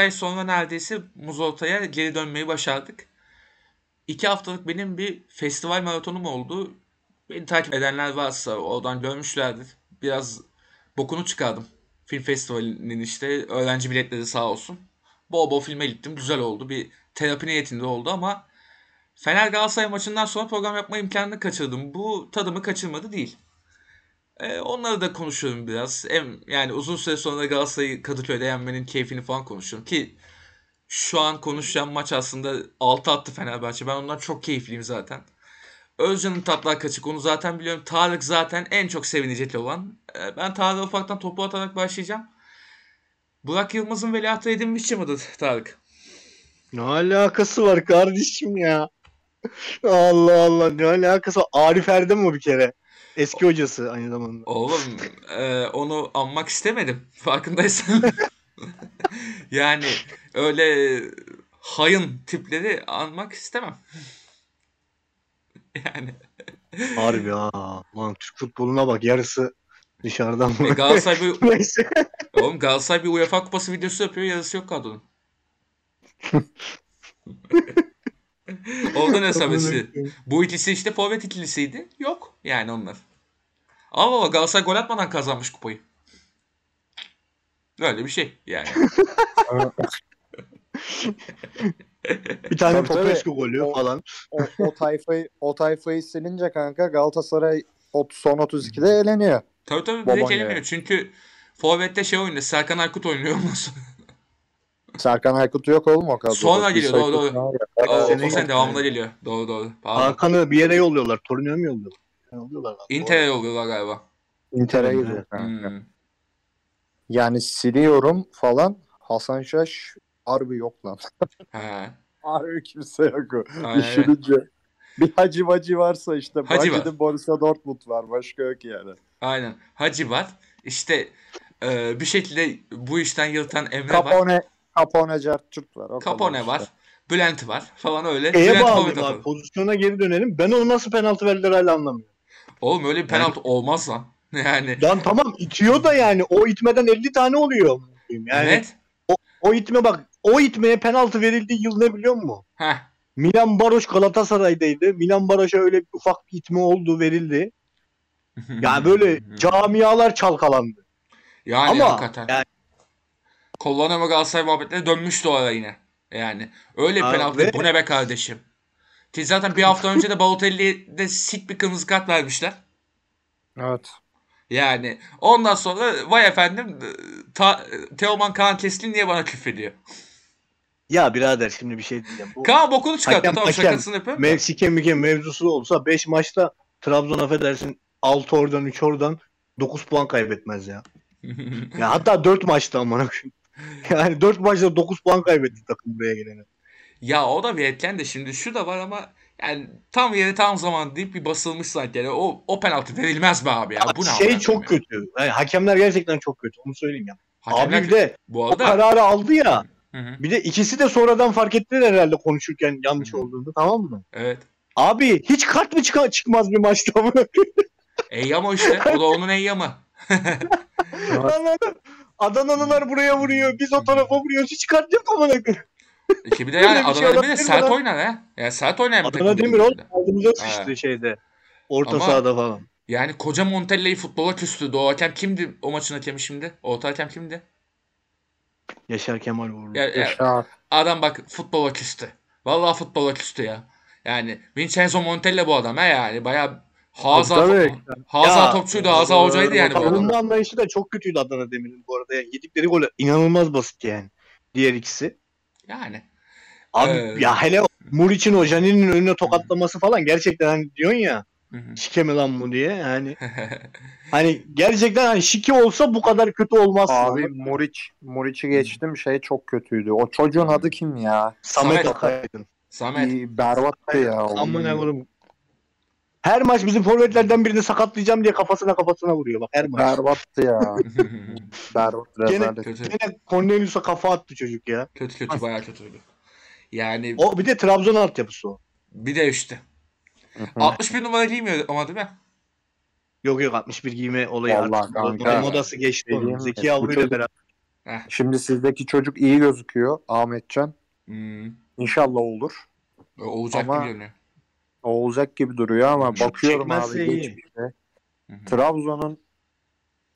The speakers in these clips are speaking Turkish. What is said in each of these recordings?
ay sonra neredeyse Muzolta'ya geri dönmeyi başardık. İki haftalık benim bir festival maratonum oldu. Beni takip edenler varsa oradan görmüşlerdir. Biraz bokunu çıkardım. Film festivalinin işte öğrenci biletleri sağ olsun. Bol bol filme gittim. Güzel oldu. Bir terapi niyetinde oldu ama Fener Galatasaray maçından sonra program yapma imkanını kaçırdım. Bu tadımı kaçırmadı değil. Ee, onları da konuşuyorum biraz. Hem yani uzun süre sonra Galatasaray'ı Kadıköy'de yenmenin keyfini falan konuşuyorum ki şu an konuşacağım maç aslında 6 attı Fenerbahçe. Ben ondan çok keyifliyim zaten. Özcan'ın tatlar kaçık onu zaten biliyorum. Tarık zaten en çok sevinecek olan. Ee, ben Tarık'a ufaktan topu atarak başlayacağım. Burak Yılmaz'ın veliahtı edinmişçi mıdır Tarık? Ne alakası var kardeşim ya? Allah Allah ne alakası var? Arif Erdem o bir kere. Eski hocası aynı zamanda. Oğlum e, onu anmak istemedim. Farkındaysan. yani öyle hayın tipleri anmak istemem. yani. Harbi ha. Lan Türk futboluna bak yarısı dışarıdan. E, Galatasaray bir, Neyse. oğlum Galatasaray bir UEFA kupası videosu yapıyor yarısı yok kadronun. Oradan hesap etsi. Bu ikisi işte forvet ikilisiydi. Yok yani onlar. Ama baba Galatasaray gol atmadan kazanmış kupayı. Öyle bir şey yani. Bir tane. Popescu golü O- falan. o, o tayfayı o tayfayı silince kanka Galatasaray son 32'de eleniyor. Tabii tabii direkt ya. elemiyor. Çünkü Forvet'te şey oynuyor. Serkan Aykut oynuyor ondan sonra. Serkan Aykut yok oğlum o kadar. Sonra geliyor, doğru, doğru. doğru. Aa, o sene devamında geliyor. Doğru doğru. Pardon. Hakan'ı bir yere yolluyorlar. Torino'ya mı yolluyorlar? Yolluyorlar. Inter'e yolluyorlar galiba. Inter'e Hmm. gidiyor. Hmm. Yani siliyorum falan. Hasan Şaş harbi yok lan. He. Harbi kimse yok. o. Aynen. Düşününce. Bir Hacı Vacı varsa işte. Hacı var. Borussia Dortmund var. Başka yok yani. Aynen. Hacı var. İşte e, bir şekilde bu işten yırtan Emre var. Capone, Certçurt var. O Capone işte. var. Bülent var falan öyle. Şeye Bülent bağlı forvet abi. atalım. Pozisyona geri dönelim. Ben onu nasıl penaltı verdiler hala anlamıyorum. Oğlum öyle bir penaltı olmaz lan. Yani. Lan tamam itiyor da yani. O itmeden 50 tane oluyor. Yani evet. o itme bak. O itmeye penaltı verildiği yıl ne biliyor musun? Heh. Milan Baroş Galatasaray'daydı. Milan Baroş'a öyle bir ufak bir itme oldu verildi. Yani böyle camialar çalkalandı. Yani Ama hakikaten. yani- Kolonema Galatasaray muhabbetleri dönmüştü o ara yine. Yani. Öyle Abi penaltı. ve- Bu ne be kardeşim. Ki zaten bir hafta önce de Balotelli'ye de sik bir kırmızı kart vermişler. Evet. Yani ondan sonra vay efendim ta, Teoman Kaan Keskin niye bana küfrediyor? Ya birader şimdi bir şey diyeceğim. Bu Kaan bokunu çıkarttı Hakem, tamam hakem. şakasını yapıyorum. Mevsike Mike mevzusu olsa 5 maçta Trabzon affedersin 6 oradan 3 oradan 9 puan kaybetmez ya. ya hatta 4 maçta amına koyayım. Yani 4 maçta 9 puan kaybetti takım buraya gelene. ya o da bir etken de şimdi şu da var ama yani tam yeri tam zaman deyip bir basılmış sanki. Yani o, o penaltı verilmez be abi ya. Bu ne şey amına çok koyayım kötü. Yani hakemler gerçekten çok kötü. Onu söyleyeyim ya. Hakemler- Abi bir de bu o arada kararı aldı ya. Hı hı, Bir de ikisi de sonradan fark ettiler herhalde konuşurken yanlış Hı. olduğunu tamam mı? evet. Abi hiç kart mı çıka- çıkmaz bir maçta mı? Eyyam işte. O da onun eyyamı. Adanalılar buraya vuruyor. Biz o tarafa vuruyoruz. Hiç kart yok amına koyayım. İki bir de Öyle yani bir şey Adana Demir de olabilir mi sert lan? oynar ha. Yani sert oynayan bir Adana takım Demir oğlum de. ağzımıza sıçtı şeyde. Orta Ama- sahada falan. Yani koca Montella'yı futbola küstürdü. O hakem kimdi o maçın hakemi şimdi? Orta hakem kimdi? Yaşar Kemal vurdu. Ya, ya, Yaşar. adam bak futbola küstü. Vallahi futbola küstü ya. Yani Vincenzo Montella bu adam ha yani. Bayağı Haza, Tabii, Haza Ya, topçuydu. Haza hocaydı yani. Savunma anlayışı da çok kötüydü Adana Demir'in bu arada. Yani yedikleri gol inanılmaz basit yani. Diğer ikisi. Yani. Abi Evet. ya hele Muriç'in o Janin'in önüne tokatlaması falan gerçekten hani diyorsun ya şike mi lan bu diye yani hani gerçekten hani şike olsa bu kadar kötü olmaz. Abi Muriç, Muriç'i geçtim şey çok kötüydü. O çocuğun adı kim ya? Samet Samet. Akaydın. Samet. Berbattı ya. Amına koyayım. Her maç bizim forvetlerden birini sakatlayacağım diye kafasına kafasına vuruyor bak her maç. Berbattı ya. Berbat Gene- rezalet. kötü. Gene Cornelius'a kafa attı çocuk ya. Kötü kötü bayağı kötüydü. Yani O bir de Trabzon altyapısı o. bir de işte. Hı hı. 61 numara giymiyor ama değil mi? Yok yok 61 giyme olayı Vallahi artık. kanka. Modası geçti onun. Bilmiyorum Zeki bu Yavru ile çocuk- beraber. Heh. Şimdi sizdeki çocuk iyi gözüküyor Ahmetcan. Hmm. İnşallah olur. Olacak Ama- gibi görünüyor. O olacak gibi duruyor ama Şut bakıyorum abi geçmişte. Trabzon'un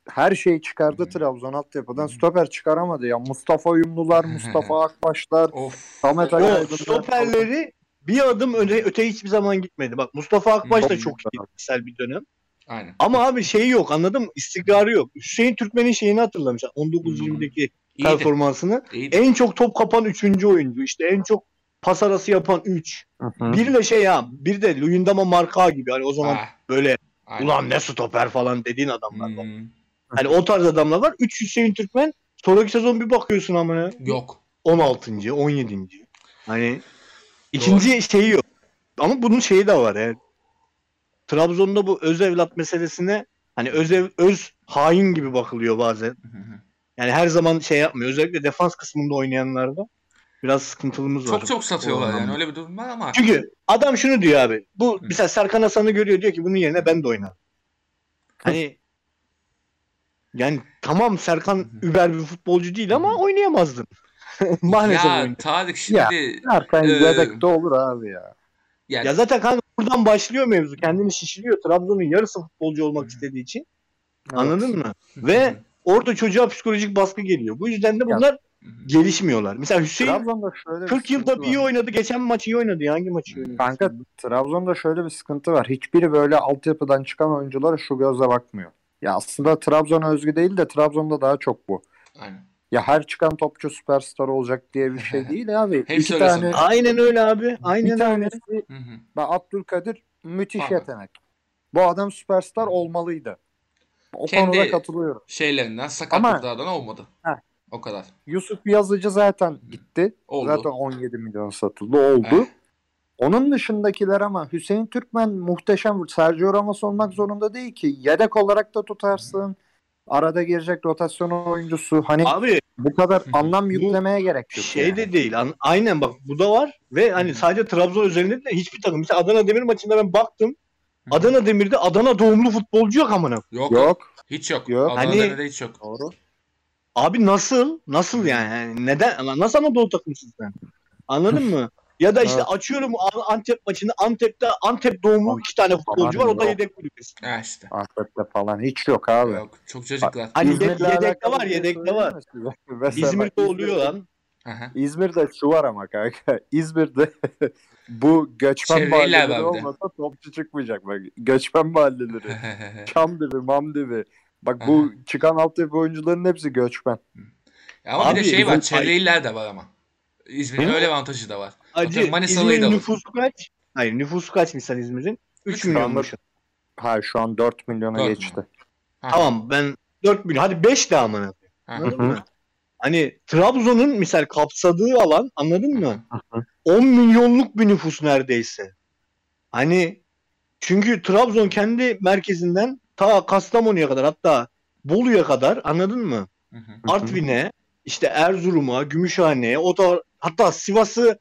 her şeyi çıkardı Hı. Trabzon altyapıdan. Hı. Stoper çıkaramadı ya. Mustafa Uyumlular, Mustafa Akbaşlar, Of. Samet O Akaydınlar. stoperleri bir adım öte, öte hiçbir zaman gitmedi. Bak Mustafa Akbaş da Çok iyi bir dönem. Aynen. Ama abi şeyi yok anladın mı? İstikrarı yok. Hüseyin Türkmen'in şeyini hatırlamışlar. 19-20'deki İyiydi. performansını. İyiydi. En çok top kapan 3. oyuncu. İşte en çok pas arası yapan 3. Hı hı. Bir de şey ya bir de Luyendama Marka gibi. Hani o zaman Ah, böyle aynen. ulan ne stoper falan dediğin adamlar var. Hmm. Hani o tarz adamlar var. 3 Hüseyin Türkmen. Sonraki sezon bir bakıyorsun amına. Yok. 16. 17. Hani ikinci şeyi yok. Ama bunun şeyi de var yani. Trabzon'da bu öz evlat meselesine hani öz ev, öz hain gibi bakılıyor bazen. Hı hı. Yani her zaman şey yapmıyor. Özellikle defans kısmında oynayanlarda biraz sıkıntılığımız var. çok çok satıyorlar yani öyle bir durum var ama Çünkü adam şunu diyor abi. Bu Hı. mesela Serkan Hasan'ı görüyor diyor ki bunun yerine ben de oynarım. Hani yani tamam Serkan Hı. über bir futbolcu değil ama Hı. oynayamazdın. Maalesef ya oynayamazdın. Tarık şimdi Ya. Erken Ee, yedekte olur abi ya. yani Ya zaten kanka buradan başlıyor mevzu. Kendini şişiriyor. Trabzon'un yarısı futbolcu olmak Hı. istediği için. Evet. Anladın mı? Ve orada çocuğa psikolojik baskı geliyor. Bu yüzden de Ya, bunlar hı. Gelişmiyorlar. Mesela Hüseyin Trabzon'da şöyle 40 yılda bir iyi oynadı. Geçen maç iyi oynadı. ya. Hangi maçı oynadı? Kanka Trabzon'da şöyle bir sıkıntı var. Hiçbiri böyle altyapıdan çıkan oyunculara şu gözle bakmıyor. Ya aslında Trabzon'a özgü değil de Trabzon'da daha çok bu. Aynen. Ya her çıkan topçu süperstar olacak diye bir şey değil abi. Hepsi İki öyle tane. Aynen öyle abi. bir Aynen öyle. tanesi ben Abdülkadir müthiş Abi. yetenek. Bu adam süperstar olmalıydı. O Kendi- konuda katılıyorum. Şeylerinden sakatlıklardan olmadı. Heh. O kadar. Yusuf Yazıcı zaten gitti. Oldu. Zaten 17 milyon satıldı oldu. Eh. Onun dışındakiler ama Hüseyin Türkmen muhteşem. Sergio Ramos olmak zorunda değil ki. Yedek olarak da tutarsın. Arada girecek rotasyon oyuncusu. Hani Abi bu kadar anlam yüklemeye gerek yok. şey yani. de değil. An- Aynen bak bu da var. Ve hani sadece Trabzon üzerinde de hiçbir takım. Mesela Adana Demir maçında ben baktım. Adana Demir'de Adana doğumlu futbolcu yok amına. Yok yok. Yok. Hiç yok. Yok. Adana Hani- Demir'de hiç yok. Doğru. Abi nasıl? Nasıl yani? Yani neden? Ama Nasıl Anadolu takımsın sen? Anladın mı? Ya da işte Evet. açıyorum Antep maçını. Antep'te Antep doğumlu iki tane futbolcu var. O da yedek kulübesi. Ha işte. Antep'te falan hiç yok abi. Yok. Çok çocuklar. Hani yedek- yedekte var, şey yedekte var. Mesela İzmir'de oluyor lan. Aha. İzmir'de şu var ama kanka. İzmir'de bu göçmen Çevreyle mahalleleri olmasa topçu çıkmayacak. Bak göçmen mahalleleri. Çam dibi, mam dibi. Bak bu Aha. çıkan altyapı oyuncuların hepsi göçmen. ama Abi bir de şey var. Çevre de var ama. İzmir'in öyle avantajı da var. Acı Manisalı'yı da İzmir'in alır. nüfusu kaç? Hayır nüfusu kaç misal İzmir'in? 3 Üç milyonmuş. Ha şu an 4 milyona Dört geçti. Ha. Tamam ben 4 milyon. Hadi 5 de amına. Anladın mı? Hani Trabzon'un misal kapsadığı alan anladın mı? Hı hı. 10 milyonluk bir nüfus neredeyse. Hani çünkü Trabzon kendi merkezinden ta Kastamonu'ya kadar hatta Bolu'ya kadar anladın mı? Hı hı. hı. Artvin'e, işte Erzurum'a, Gümüşhane'ye, o da hatta Sivas'ı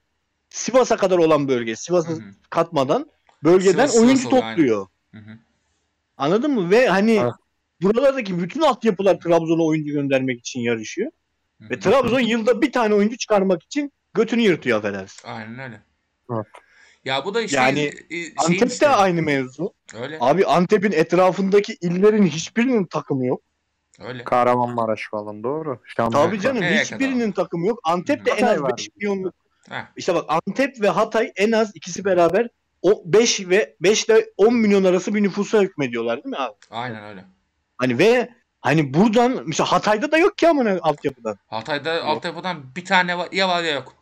Sivas'a kadar olan bölge, Sivas'ı katmadan bölgeden Sivas- oyuncu Sivas topluyor. Hı hı. Anladın mı? Ve hani Evet. buralardaki bütün altyapılar Trabzon'a oyuncu göndermek için yarışıyor. Ve. Trabzon yılda bir tane oyuncu çıkarmak için götünü yırtıyor affedersin. Aynen öyle. Evet. Ya bu da işte Yani e, şeyin Antep'te işte. aynı mevzu. Öyle. Abi Antep'in etrafındaki illerin hiçbirinin takımı yok. Öyle. Kahramanmaraş falan doğru. Şanlıurfa. Tabii canım Nereye hiçbirinin takımı yok. Antep'te en Hatay az var 5 milyonluk. Ha. İşte bak Antep ve Hatay en az ikisi beraber o 5 ve 5 ile 10 milyon arası bir nüfusa hükmediyorlar değil mi abi? Aynen öyle. Hani ve hani buradan mesela Hatay'da da yok ki amına altyapıdan. Hatay'da altyapıdan bir tane var, ya var ya yok.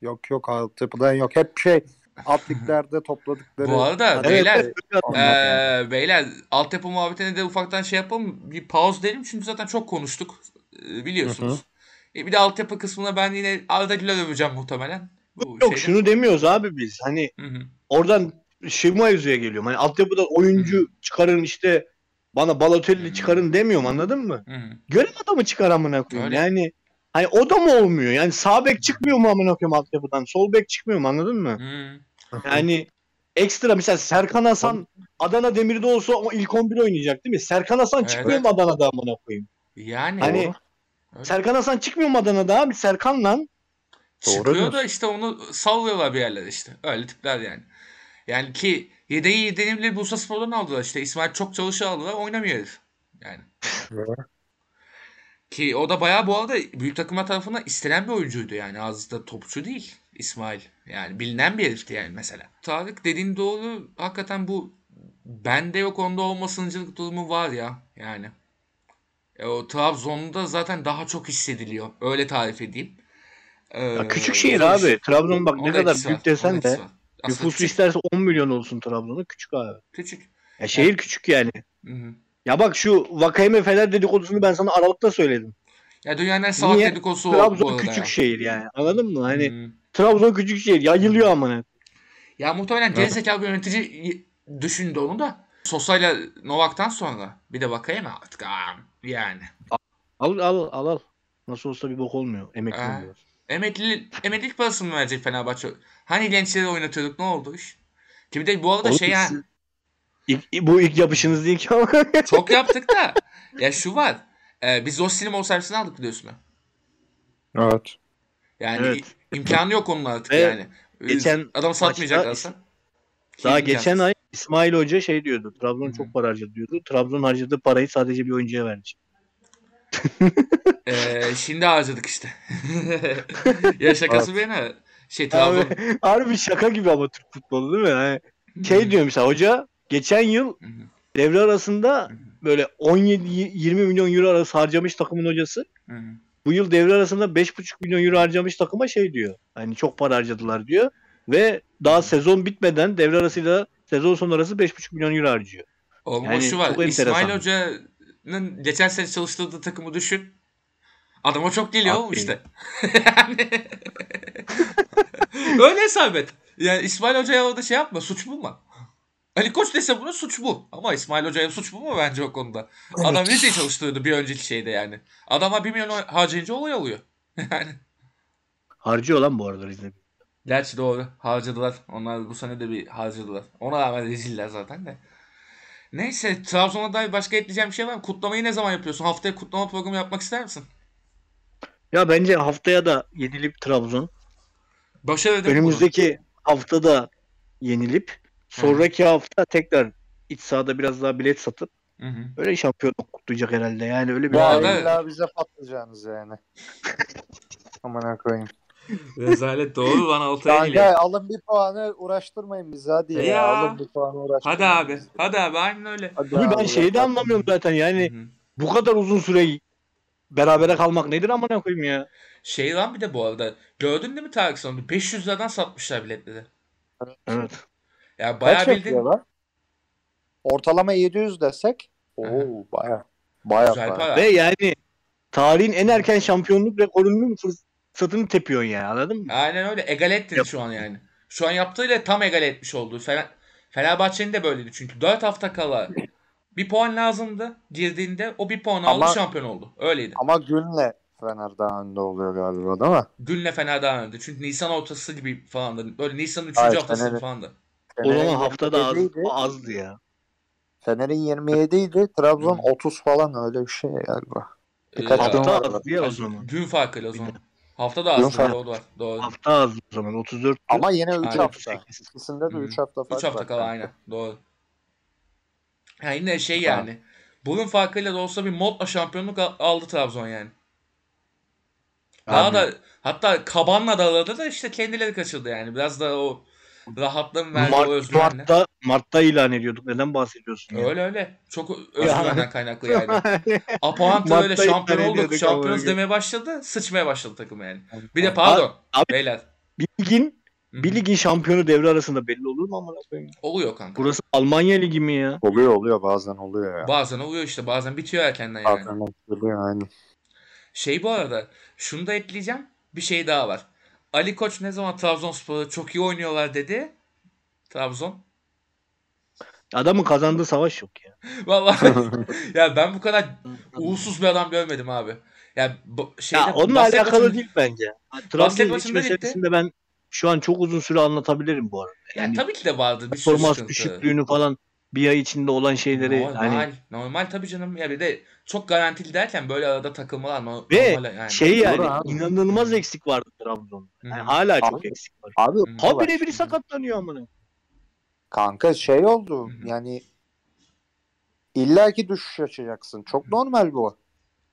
Yok yok altyapıdan yok. Hep şey alt liglerde topladıkları. Bu arada Hadi- beyler Evet, Ee, beyler altyapı muhabbetine de ufaktan şey yapalım. Bir pause derim çünkü zaten çok konuştuk. Biliyorsunuz. E, bir de altyapı kısmına ben yine Arda Güler öveceğim muhtemelen. Bu Yok şeyde. şunu demiyoruz abi biz. Hani Hı hı. oradan Şema yüzüye geliyorum. Hani altyapıdan oyuncu çıkarın işte bana Balotelli Hı. çıkarın demiyorum anladın mı? Hı hı. Görev adamı çıkar amına koyayım. Yani hani o da mı olmuyor? Yani sağ bek çıkmıyor mu amına koyayım altyapıdan? Sol bek çıkmıyor mu anladın mı? Hı. Yani ekstra mesela Serkan Hasan Adana Demir'de olsa o ilk 11 oynayacak değil mi? Serkan Hasan Evet. çıkmıyor mu Adana'da amına koyayım? Yani Hani Serkan Hasan çıkmıyor mu Adana'da abi? Serkan lan. Doğru Çıkıyor diyorsun. da işte onu sallıyorlar bir yerlere işte. Öyle tipler yani. Yani ki yedeği yedeğimle Bursa Spor'dan aldılar işte. İsmail çok çalışı aldılar oynamıyor herif. Yani. Ki o da bayağı bu arada büyük takımlar tarafından istenen bir oyuncuydu yani. Az da topçu değil İsmail. Yani bilinen bir herifti yani mesela. Tarık dediğin doğru. Hakikaten bu bende yok onda olmasıncılık durumu var ya yani. E, o Trabzon'da zaten daha çok hissediliyor. Öyle tarif edeyim. Ee, Ya küçük şehir abi. Trabzon bak ne kadar büyük var, desen de nüfusu küçük, isterse 10 milyon olsun Trabzon'un küçük abi. küçük. Ya şehir küçük yani. Hı hı. Ya bak şu Vakayeme Fener dedikodusunu ben sana Aralık'ta söyledim. Ya dünyanın en salak Niye? dedikodusu o Trabzon arada küçük ya. şehir yani. Anladın mı? Hani Hı. Trabzon küçük şehir. Yayılıyor amına. Ya muhtemelen gerizekalı bir yönetici düşündü onu da. Sosa'yla Novak'tan sonra bir de bakayım artık aa, yani. Al al al al. Nasıl olsa bir bok olmuyor. Emekli oluyor. Emekli, emeklilik parasını mı verecek Fenerbahçe? Hani gençleri oynatıyorduk ne oldu iş? Ki bir de bu arada Oğlum şey ya siz- İlk- bu ilk yapışınız değil ki ama. çok yaptık da ya şu var. E, biz Zostin'i mol servisini aldık biliyorsun. Evet. Yani Evet. imkanı yok onun artık Ve yani. geçen Adam satmayacak aslında. Daha geçen ay İsmail Hoca şey diyordu. Trabzon Hı çok para harcadı diyordu. Trabzon harcadığı parayı sadece bir oyuncuya verdi. Ee, şimdi harcadık işte. ya şakası bir yana. Şey Trabzon. Abi, harbi şaka gibi ama Türk futbolu değil mi? Yani şey diyor mesela hoca geçen yıl devre arasında böyle 17-20 milyon euro arası harcamış takımın hocası. Bu yıl devre arasında 5,5 milyon euro harcamış takıma şey diyor. Hani çok para harcadılar diyor. Ve daha sezon bitmeden devre arasıyla sezon sonu arası 5,5 milyon euro harcıyor. Oğlum Yani şu var. İsmail. Hoca'nın geçen sene çalıştırdığı takımı düşün. Adama çok geliyor oğlum işte. Yani- Öyle hesap et. Yani İsmail Hoca'ya orada şey yapma. Suç bulma. Ali Koç dese bunu suç bu. Ama İsmail Hoca'ya suç bulma bence o konuda. Adam Rize'yi çalıştırdı bir önceki şeyde yani. Adama 1 milyon harcayınca olay oluyor. yani. Harcıyor lan bu arada Rize. Gerçi doğru. Harcadılar. Onlar bu sene de bir harcadılar. Ona rağmen reziller zaten de. Neyse Trabzon'a dair başka ekleyeceğim bir şey var mı? Kutlamayı ne zaman yapıyorsun? Haftaya kutlama programı yapmak ister misin? Ya bence haftaya da yenilip Trabzon. Başarı Önümüzdeki haftada yenilip sonraki hafta tekrar iç sahada biraz daha bilet satıp Hı hı. öyle şampiyonluk kutlayacak herhalde. Yani öyle bir Bu Ya arada- illa bize patlayacaksınız yani. Aman koyayım. Rezalet doğru lan Altay'a Kanka alın bir puanı uğraştırmayın bizi hadi ya. Ya. Alın bir puanı uğraştırmayın. Hadi abi. Hadi abi aynen öyle. Hadi Abi ben abi, şeyi de anlamıyorum zaten yani Hı hı. bu kadar uzun süre berabere kalmak nedir amına koyayım ya. Şey lan bir de bu arada. Gördün değil mi Tarık sonunda? 500 liradan satmışlar biletleri. Evet. Ya bayağı Kaç? Ortalama 700 desek. Oo baya. Baya güzel para. para. Ve yani tarihin en erken şampiyonluk rekorunun fırsatını tepiyorsun ya anladın mı? Aynen öyle. Egale etti Yap. şu an yani. Şu an yaptığıyla tam egale etmiş oldu. Fener, Fenerbahçe'nin de böyleydi çünkü. 4 hafta kala bir puan lazımdı girdiğinde. O bir puanı aldı Ama- şampiyon oldu. Öyleydi. Ama Gül'le Fener daha önde oluyor galiba değil mi? Günle Fener daha önde. Çünkü Nisan ortası gibi falandı. Böyle Nisan'ın 3. Hayır, haftası falandı. O zaman haftada az, 27 idi. azdı ya. Fener'in 27 idi. Trabzon Hı. 30 falan öyle bir şey galiba. Ee, Birkaç gün Hafta azdı ya o zaman. Gün farkıyla o zaman. Hafta da farkı. Doğru var. Doğru. Hafta azdı o zaman 34. Ama yine 3 Aynen. hafta. İkisinde de Hı. 3 hafta fark 3 hafta kala aynen. Doğru. Ha yine şey yani. Bugün farkıyla da olsa bir modla şampiyonluk al- aldı Trabzon yani. Daha Abi. da hatta Kaban'la da da işte kendileri kaçırdı yani. Biraz da o rahatlığın verdiği o Mart, özgüvenle. Mart'ta, Mart'ta ilan ediyorduk. Neden bahsediyorsun ya? Öyle öyle. Çok özgüvenden kaynaklı yani. Apoanta öyle şampiyon olduk, şampiyonuz demeye başladı. Sıçmaya başladı takım yani. Bir de pardon Abi- beyler. bir ligin bir ligin şampiyonu devre arasında belli olur mu amına koyayım? Oluyor kanka. Burası Almanya ligi mi ya? Oluyor oluyor bazen oluyor ya. Bazen oluyor işte bazen bitiyor erkenden yani. Bazen oluyor aynen. Şey bu arada şunu da ekleyeceğim. Bir şey daha var. Ali Koç ne zaman Trabzonspor'u çok iyi oynuyorlar dedi. Trabzon. Adamın kazandığı savaş yok ya. Vallahi ya ben bu kadar uğursuz bir adam görmedim abi. Ya bu, şeyde, ya onunla alakalı maçında- değil bence. Trabzon iç meselesinde ben şu an çok uzun süre anlatabilirim bu arada. Yani Yani tabii ki de vardı bir performans düşüklüğünü falan bir ay içinde olan şeyleri normal, hani normal tabii canım. Ya bir de çok garantili derken böyle arada takılmalar no- ve normal yani. şey yani Doğru abi. inanılmaz eksik vardı Trabzon'da. Yani hı. hala çok Abi, eksik var. Abi Hı. Ha var. bire biri sakatlanıyor amına. Kanka şey oldu hı. yani illaki düşüş açacaksın. Çok normal bu.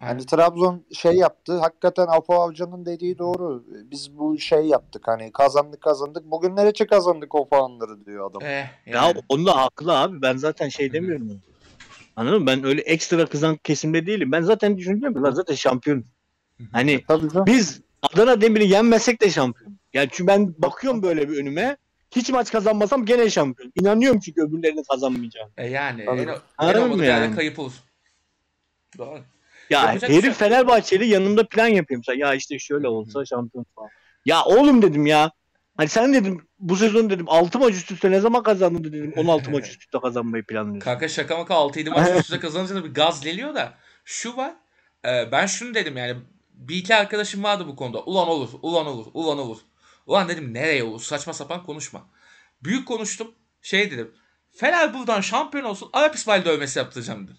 Hani. Trabzon şey yaptı. Hakikaten Apo Avcı'nın dediği doğru. Biz bu şey yaptık hani kazandık kazandık. Bugünler için kazandık o puanları diyor adam. Eh, Ya yani. onda haklı abi. Ben zaten şey demiyorum. onu. Anladın mı? Ben öyle ekstra kızan kesimde değilim. Ben zaten düşünüyorum lan zaten şampiyon. Hani Tabii canım. biz Adana Demir'i yenmesek de şampiyon. Yani çünkü ben bakıyorum böyle bir önüme. Hiç maç kazanmasam gene şampiyon. İnanıyorum çünkü öbürlerini kazanmayacağım. E yani Tabii. en, en yerde yani? kayıp olur. Doğru. Ya Yapacak herif şey. Fenerbahçeli yanımda plan yapıyor mesela. Ya işte şöyle olsa şampiyon falan. Ya oğlum dedim ya. Hani sen dedim bu sezon dedim 6 maç üst üste ne zaman kazandın dedim. 16 maç üst üste kazanmayı planlıyorsun. Kanka şaka maka 6-7 maç üst üste kazanınca da bir gaz geliyor da şu var. e, ben şunu dedim yani bir iki arkadaşım vardı bu konuda. Ulan olur, ulan olur, ulan olur. Ulan dedim nereye olur? Saçma sapan konuşma. Büyük konuştum. Şey dedim. Fener buradan şampiyon olsun. Arap İsmail dövmesi yaptıracağım dedim.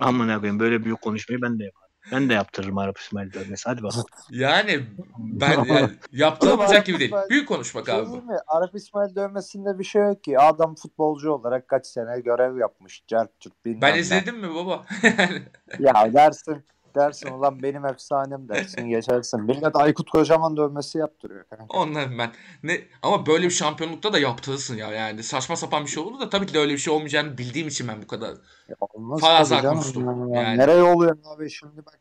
Aman koyayım böyle büyük konuşmayı ben de yaparım. Ben de yaptırırım Arap İsmail dövmesi. Hadi bakalım. Yani ben yani yaptıramayacak gibi değil. Büyük konuşmak Şey abi. mi? Arap İsmail dövmesinde bir şey yok ki. Adam futbolcu olarak kaç sene görev yapmış. Cerp Türk bilmem Ben ne. izledim mi baba? Ya dersin dersin ulan benim efsanem dersin geçersin. Millet Aykut Kocaman dövmesi yaptırıyor. kanka. Ondan ben. Ne ama böyle bir şampiyonlukta da yaptırırsın ya yani. Saçma sapan bir şey olur da tabii ki de öyle bir şey olmayacağını bildiğim için ben bu kadar. Ya Olmaz Faraza konuştum. Ya Yani. Nereye oluyor abi şimdi bak.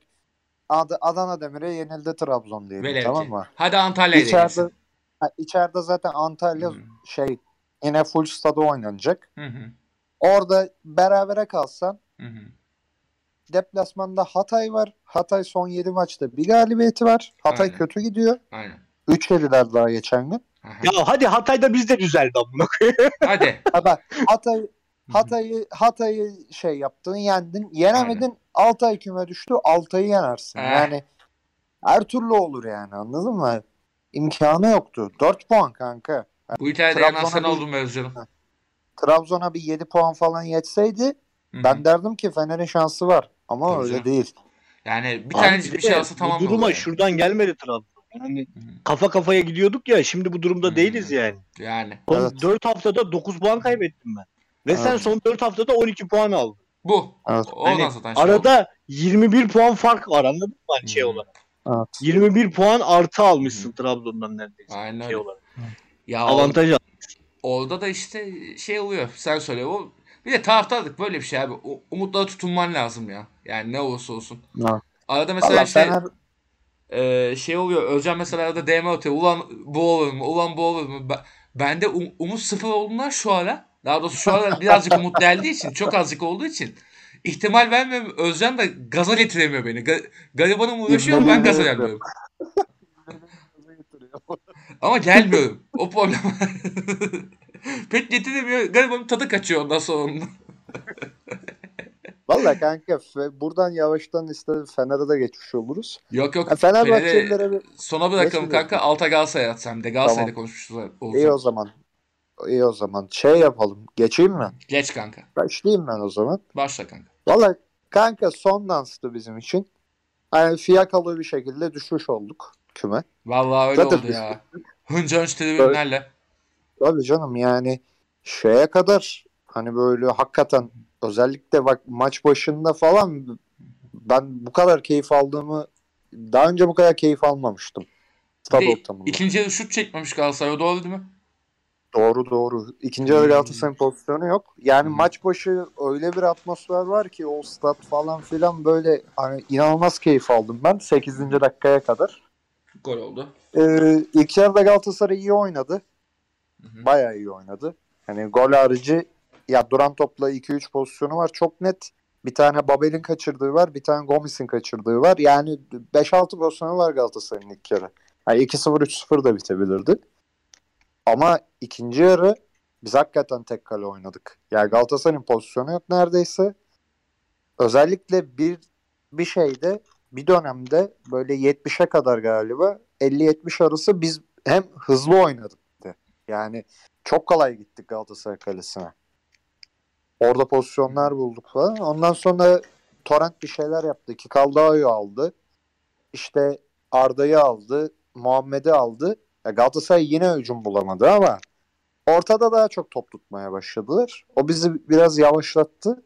Ad- Adana Demir'e yenildi Trabzon diyelim Velev tamam mı? Hadi Antalya'ya İçeride, ha, içeride zaten Antalya Hı. şey yine full stadı oynanacak. Hı hı. Orada berabere kalsan Hı hı. Deplasmanda Hatay var. Hatay son 7 maçta bir galibiyeti var. Hatay Aynen. kötü gidiyor. Aynen. 3 yediler daha geçen gün. Aha. Ya hadi Hatay'da biz de düzeldi amına. Hadi. Ha bak Hatay Hatay'ı Hatay'ı şey yaptın, yendin. Yenemedin. Altay küme düştü. Altay'ı yenersin. Eh. Yani her türlü olur yani. Anladın mı? İmkanı yoktu. 4 puan kanka. Bu hikayede yanan Trabzon'a sen oldun be Özcan'ım. Trabzon'a bir 7 puan falan yetseydi Hı hı. ben derdim ki Fener'in şansı var. Ama Tabii öyle canım. değil. Yani bir Abi tanecik bir şey alsa tamam Bu duruma olur şuradan gelmedi Trabzon. Yani kafa kafaya gidiyorduk ya şimdi bu durumda Hmm. değiliz yani. Yani. Son Evet. 4 haftada 9 puan kaybettim ben. Ve sen Evet. son 4 haftada 12 puan aldın. Bu. Evet. Oradan Hani zaten şey oldu. Arada 21 puan fark var anladın mı hani şey Hmm. olarak. Evet. 21 puan artı almışsın Trabzon'dan neredeyse. Aynen Şey öyle. olarak. Ya Avantaj al. orada da işte şey oluyor. Sen söyle. O bir de taraftarlık böyle bir şey abi. O, umutlara tutunman lazım ya. Yani ne olursa olsun. Evet. Arada mesela işte Fener e, şey oluyor. Özcan mesela arada DM atıyor. Ulan bu olur mu? Ulan bu olur mu? Ben, bende um- umut sıfır olduğundan şu ara. Daha doğrusu şu ara birazcık umut geldiği için. Çok azıcık olduğu için. ihtimal vermiyorum. Özcan da gaza getiremiyor beni. Ga- garibanım uğraşıyor ben gaza gelmiyorum. Ama gelmiyorum. O problem. Pek getiremiyor. Garibanın tadı kaçıyor ondan sonra. Valla kanka buradan yavaştan işte Fener'e de geçmiş oluruz. Yok yok. Fener'i Fenerbahçelilere bir sona bırakalım kanka. Alta Galatasaray atsam de. Galatasaray'da Tamam. konuşmuşuz iyi o olacak. zaman. İyi o zaman. Şey yapalım. Geçeyim mi? Geç kanka. Başlayayım ben o zaman. Başla kanka. Valla kanka son danstı bizim için. Yani fiyakalı bir şekilde düşmüş olduk küme. Vallahi öyle Zaten oldu ya. Hınca hınç tribünlerle. Tabii canım yani şeye kadar hani böyle hakikaten özellikle bak maç başında falan ben bu kadar keyif aldığımı daha önce bu kadar keyif almamıştım. Stad ortamında. İkinci yarı şut çekmemiş Galatasaray. O doğru değil mi? Doğru doğru. İkinci yarı Hmm. Galatasaray'ın pozisyonu yok. Yani Hmm. maç başı öyle bir atmosfer var ki o stat falan filan böyle hani inanılmaz keyif aldım ben 8. dakikaya kadar. Gol oldu. Ee, ilk yarıda Galatasaray iyi oynadı. Hı hı. Bayağı iyi oynadı. Hani gol harici ya duran topla 2-3 pozisyonu var. Çok net. Bir tane Babel'in kaçırdığı var. Bir tane Gomis'in kaçırdığı var. Yani 5-6 pozisyonu var Galatasaray'ın ilk yarı. Yani 2-0 3-0 da bitebilirdi. Ama ikinci yarı biz hakikaten tek kale oynadık. Yani Galatasaray'ın pozisyonu yok neredeyse. Özellikle bir bir şeyde bir dönemde böyle 70'e kadar galiba 50-70 arası biz hem hızlı oynadık. Yani çok kolay gittik Galatasaray kalesine. Orada pozisyonlar bulduk falan. Ondan sonra Torrent bir şeyler yaptı. Kikaldağ'ı aldı. İşte Arda'yı aldı. Muhammed'i aldı. Ya Galatasaray yine hücum bulamadı ama ortada daha çok top tutmaya başladılar. O bizi biraz yavaşlattı.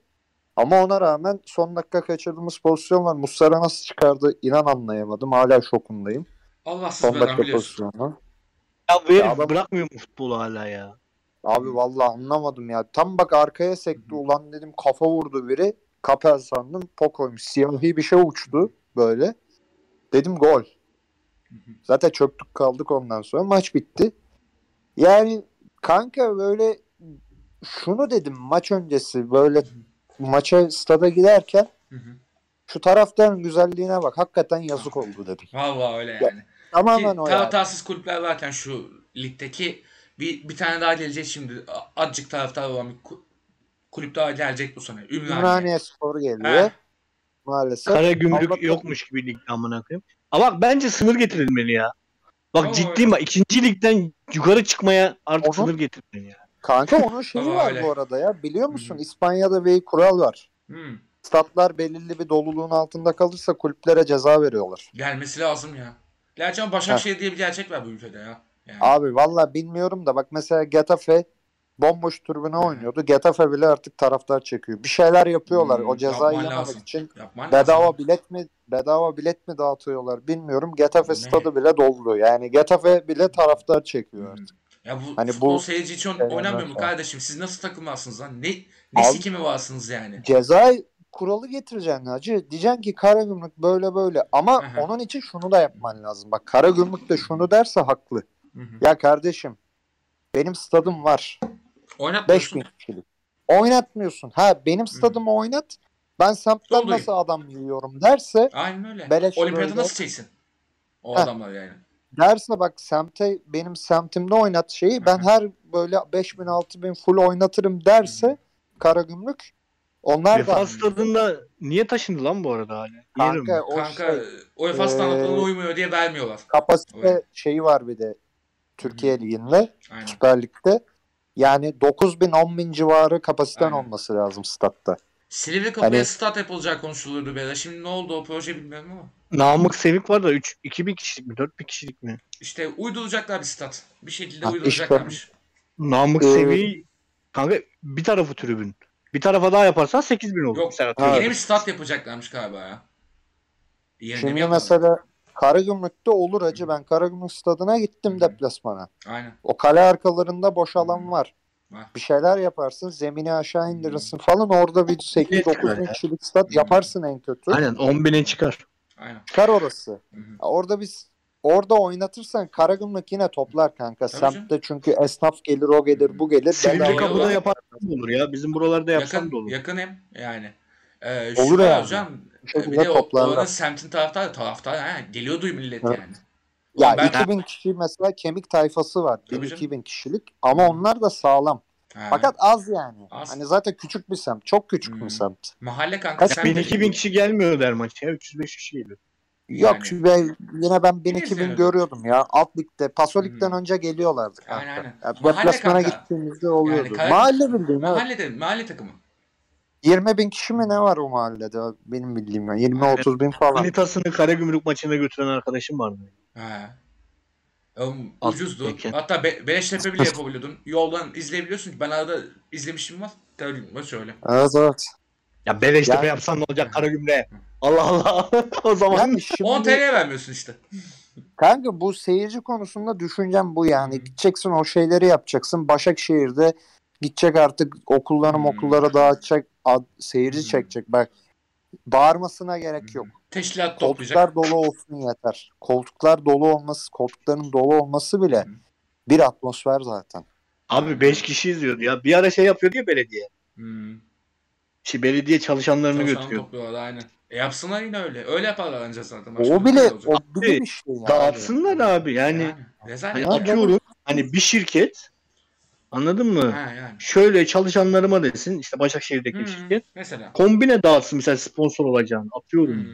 Ama ona rağmen son dakika kaçırdığımız pozisyon var. Muslera nasıl çıkardı inan anlayamadım. Hala şokundayım. Allahsız Son dakika biliyorsun. pozisyonu. Ya bu herif adam- bırakmıyor mu futbolu hala ya? Abi vallahi anlamadım ya. Tam bak arkaya sekti. Ulan dedim kafa vurdu biri. Kapel sandım. Pokoymuş. Siyahi bir şey uçtu böyle. Dedim gol. Zaten çöktük kaldık ondan sonra. Maç bitti. Yani kanka böyle şunu dedim maç öncesi böyle maça stada giderken şu taraftarın güzelliğine bak. Hakikaten yazık oldu dedim. Vallahi öyle yani. Tamamen Ki o yani. taraftarsız kulüpler varken şu ligdeki bir, bir tane daha gelecek şimdi. Azıcık taraftar olan bir ku- kulüp daha gelecek bu sene. Ümraniye. Ümraniye Spor geliyor. Heh. Maalesef. Kara gümrük Allah'tan- yokmuş gibi ligde amına koyayım. Ama bak bence sınır getirilmeli ya. Bak Ama ciddiyim bak ikinci ligden yukarı çıkmaya artık Onu- sınır getirilmeli ya. Kanka onun şeyi var öyle. bu arada ya. Biliyor musun? Hı. İspanya'da bir kural var. Hmm. Statlar belirli bir doluluğun altında kalırsa kulüplere ceza veriyorlar. Gelmesi lazım ya. Gerçi ama Başakşehir diye bir gerçek var bu ülkede ya. Yani. Abi valla bilmiyorum da bak mesela Getafe bomboş tribüne oynuyordu. Getafe bile artık taraftar çekiyor. Bir şeyler yapıyorlar. Hmm, o cezayı yememek lazım. için Yapman bedava lazım. bilet mi bedava bilet mi dağıtıyorlar bilmiyorum. Getafe Ne? stadı bile doldu. Yani Getafe bile taraftar çekiyor Hmm. artık. Ya bu Hani futbol bu- seyirci için şeyler oynanmıyor mu kardeşim? Siz nasıl takılmazsınız lan? Ne ne Abi- sikimi varsınız yani? Ceza kuralı getireceksin hacı. Diyeceksin ki Karagümrük böyle böyle. Ama Aha. onun için şunu da yapman lazım. Bak Karagümrük de şunu derse haklı. Hı hı. Ya kardeşim benim stadım var. Oynatmıyorsun. 5000 kişilik. Oynatmıyorsun. Ha benim stadımı oynat. Ben semtten Doldurayım. nasıl adam yiyorum derse Aynen öyle. Beleş böyle- nasıl çeksin? O Heh. adamlar yani. derse bak semte benim semtimde oynat şeyi ben Hı hı. her böyle 5000 6000 full oynatırım derse Karagümrük onlar da Vefa stadında niye taşındı lan bu arada hala? kanka Yerim. o Kanka şey, UEFA standartlarına uymuyor diye vermiyorlar. kapasite Öyle. şeyi var bir de Türkiye Ligi'nde. Süper Lig'de. Yani 9000 10000 civarı kapasiten Aynen. olması lazım statta. Silivri kapıya Hani- stat yapılacak konuşuluyordu böyle. Şimdi ne oldu o proje bilmiyorum ama. Namık Sevik var da 3 2000 kişilik mi 4000 kişilik mi? İşte uyduracaklar bir stat. Bir şekilde Ha, Namık uyduracaklarmış. Ee, Sevik'i kanka bir tarafı tribün. Bir tarafa daha yaparsan 8000 olur. Yok. Ha. Yeni bir stat yapacaklarmış galiba ya. Yerine Şimdi mesela Karagümrük'te olur hacı. Ben Karagümrük stadına gittim Hı. deplasmana. Aynen. O kale arkalarında boş alan var. Var. Bir şeyler yaparsın. Zemini aşağı indirirsin falan. Orada bir 8-9 bin ya. kişilik stat yaparsın en kötü. Aynen 10.000'e çıkar. Aynen. Çıkar orası. Hı. Orada biz orada oynatırsan Karagümrük yine toplar kanka. Tabii Semtte çünkü esnaf gelir, o gelir, bu gelir. Kapı- kapıda yaparsan olur ya. Bizim buralarda yapsam Yakın, da olur. yakın hem yani. Ee, Olur yani. hocam. Şekilde de o- toplarlar. oranın semtin taraftarı taraftar ha, geliyordu millet Evet. yani. Ya ben, 2000 kişi mesela kemik tayfası var. Tabii 1000-2000 kişilik. Ama onlar da sağlam. Ha, Fakat az yani. Az. Hani zaten küçük bir semt. Çok küçük Hmm. bir semt. mahalle kanka Kaç sen 1000-2000 kişi gelmiyor der maç ya. 305 kişi geliyor. Yok Yani. ben, yine ben 1000-2000 izliyorduk. görüyordum ya. Alt ligde. Pasolik'ten Hı. önce geliyorlardı kanka. Aynen, aynen. Ya, Mahalle deplasmana kanka. gittiğimizde oluyordu. Yani mahalle bildiğin evet. Mahallede, mahalle takımı. 20 bin kişi mi ne var o mahallede benim bildiğim ya. 20-30 bin falan. Manitasını Karagümrük maçına götüren arkadaşım vardı. Ha. Oğlum, ucuzdu. ligdeyken. Hatta Be Beleştepe bile yapabiliyordun. Yoldan izleyebiliyorsun ki ben arada izlemişim var. Tabii maç öyle. Evet evet. Ya Beleştepe Yani- yapsan ne olacak Karagümrük'e? Allah Allah. o zaman Yani şimdi 10 TL vermiyorsun işte. kanka bu seyirci konusunda düşüncem bu yani. Gideceksin o şeyleri yapacaksın. Başakşehir'de gidecek artık okulları Hmm. okullara dağıtacak ad- seyirci Hmm. çekecek. Bak bağırmasına gerek yok. Teşkilat toplayacak. Koltuklar dolu olsun yeter. Koltuklar dolu olması, koltukların dolu olması bile Hı. bir atmosfer zaten. Abi 5 kişi izliyordu ya. Bir ara şey yapıyordu ya belediye. Hmm. Şey belediye çalışanlarını Çalışanı götürüyor. topluyorlar aynen. E yapsınlar yine öyle. Öyle yaparlar ancak zaten. Başka O bir bile şey o bile bir şey yani. Dağıtsınlar abi. Yani Yani, hani atıyorum hani bir şirket anladın mı? Ha yani. Şöyle çalışanlarıma desin işte Başakşehir'deki Hmm, şirket Mesela. kombine dağıtsın mesela sponsor olacağını atıyorum. Hmm.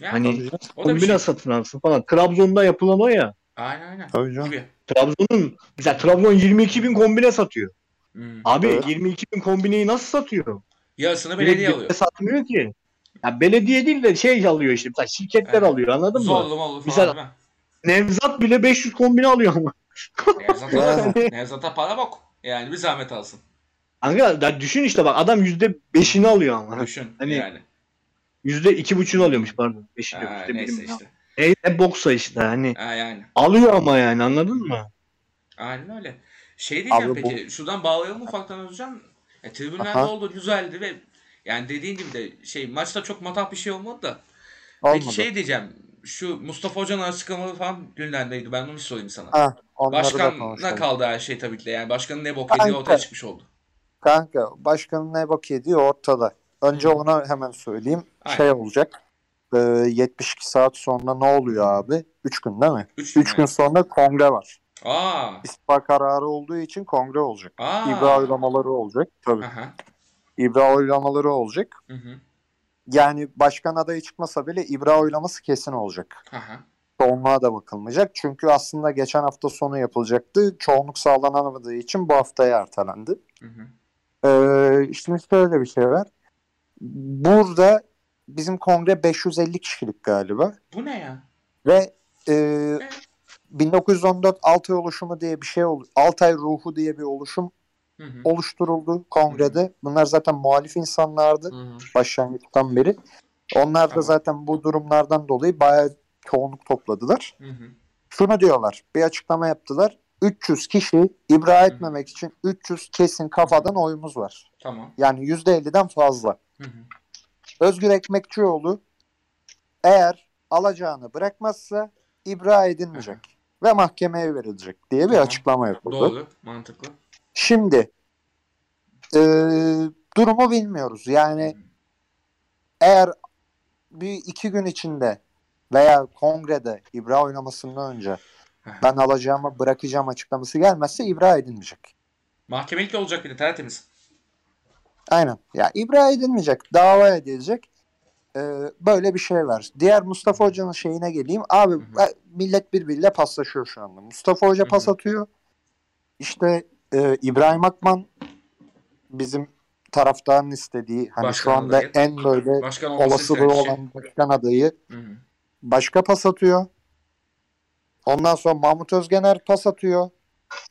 Yani Hani kombine şey. satın alsın falan. Trabzon'da yapılan o ya. Aynen aynen. Tabii canım. Gibi. Trabzon'un mesela Trabzon 22 bin kombine satıyor. Hmm. Abi Evet. 22 bin kombineyi nasıl satıyor? Yarısını belediye birine alıyor. satmıyor ki. Ya belediye değil de şey alıyor işte. Mesela şirketler Evet. alıyor anladın mı? Zorlu falan Mesela-? Nevzat bile 500 kombine alıyor ama. Nevzat'a, Yani. Nevzat'a para bok. Yani bir zahmet alsın. Kanka düşün işte bak adam %5'ini alıyor ama. Düşün Hani- yani. %2,5'unu alıyormuş pardon. 5'ini Ha, işte neyse birim ya. işte. E, ne boksa işte hani. Ha, yani. Alıyor ama yani anladın mı? Aynen öyle. Şey diyeceğim Abi bu- peki. Şuradan bağlayalım ufaktan Özcan. E, tribünlerde Aha. oldu güzeldi ve yani dediğin gibi de şey maçta çok matah bir şey olmadı da. Olmadı. Peki şey diyeceğim. Şu Mustafa Hoca'nın açıklamaları falan gündemdeydi. Ben onu sorayım sana. Ha, konuşalım. kaldı her şey tabii ki de. Yani başkanın ne bok yediği ortaya çıkmış oldu. Kanka başkanın ne bak yediği ortada. Önce Hı. ona hemen söyleyeyim. Aynen. Şey olacak. Ee, 72 saat sonra ne oluyor abi? 3 gün değil mi? 3 3 gün sonra kongre var. Aa. İstifa kararı olduğu için kongre olacak. Aa. İbra oylamaları olacak. Tabii. Aha. İbra oylamaları olacak. Hı hı. Yani başkan adayı çıkmasa bile İbra oylaması kesin olacak. Aha. Çoğunluğa da bakılmayacak. Çünkü aslında geçen hafta sonu yapılacaktı. Çoğunluk sağlanamadığı için bu haftaya ertelendi. Hı hı. Ee, şimdi şöyle bir şey var. Burada bizim kongre 550 kişilik galiba. Bu ne ya? Ve e, 1914 Altay oluşumu diye bir şey oldu. Altay ruhu diye bir oluşum Hı hı. oluşturuldu kongrede. Bunlar zaten muhalif insanlardı Hı hı. başlangıçtan beri. Onlar da Tamam. zaten bu durumlardan dolayı bayağı çoğunluk topladılar. Hı hı. Şunu diyorlar. Bir açıklama yaptılar. 300 kişi ibra etmemek için 300 kesin kafadan oyumuz var. Tamam. Yani %50'den fazla. Hı hı. Özgür Ekmekçioğlu eğer alacağını bırakmazsa ibra edilmeyecek ve mahkemeye verilecek diye bir Tamam. açıklama yapıldı. Doğru. Mantıklı. Şimdi e, durumu bilmiyoruz. Yani eğer bir iki gün içinde veya kongrede ibra oynamasından önce Hı hı. ben alacağımı bırakacağım açıklaması gelmezse ibra edilmeyecek. Mahkemelik olacak bir de tertemiz. Aynen. Ya ibra edilmeyecek, dava edilecek. Ee, böyle bir şey var. Diğer Mustafa Hoca'nın şeyine geleyim. Abi hı. e, millet birbiriyle paslaşıyor şu anda. Mustafa Hoca Hı hı. pas atıyor. İşte e, İbrahim Akman bizim taraftarın istediği hani Başkan şu anda adayı. en böyle Başkan olasılığı olan başkan adayı Hı hı. başka pas atıyor. Ondan sonra Mahmut Özgener pas atıyor.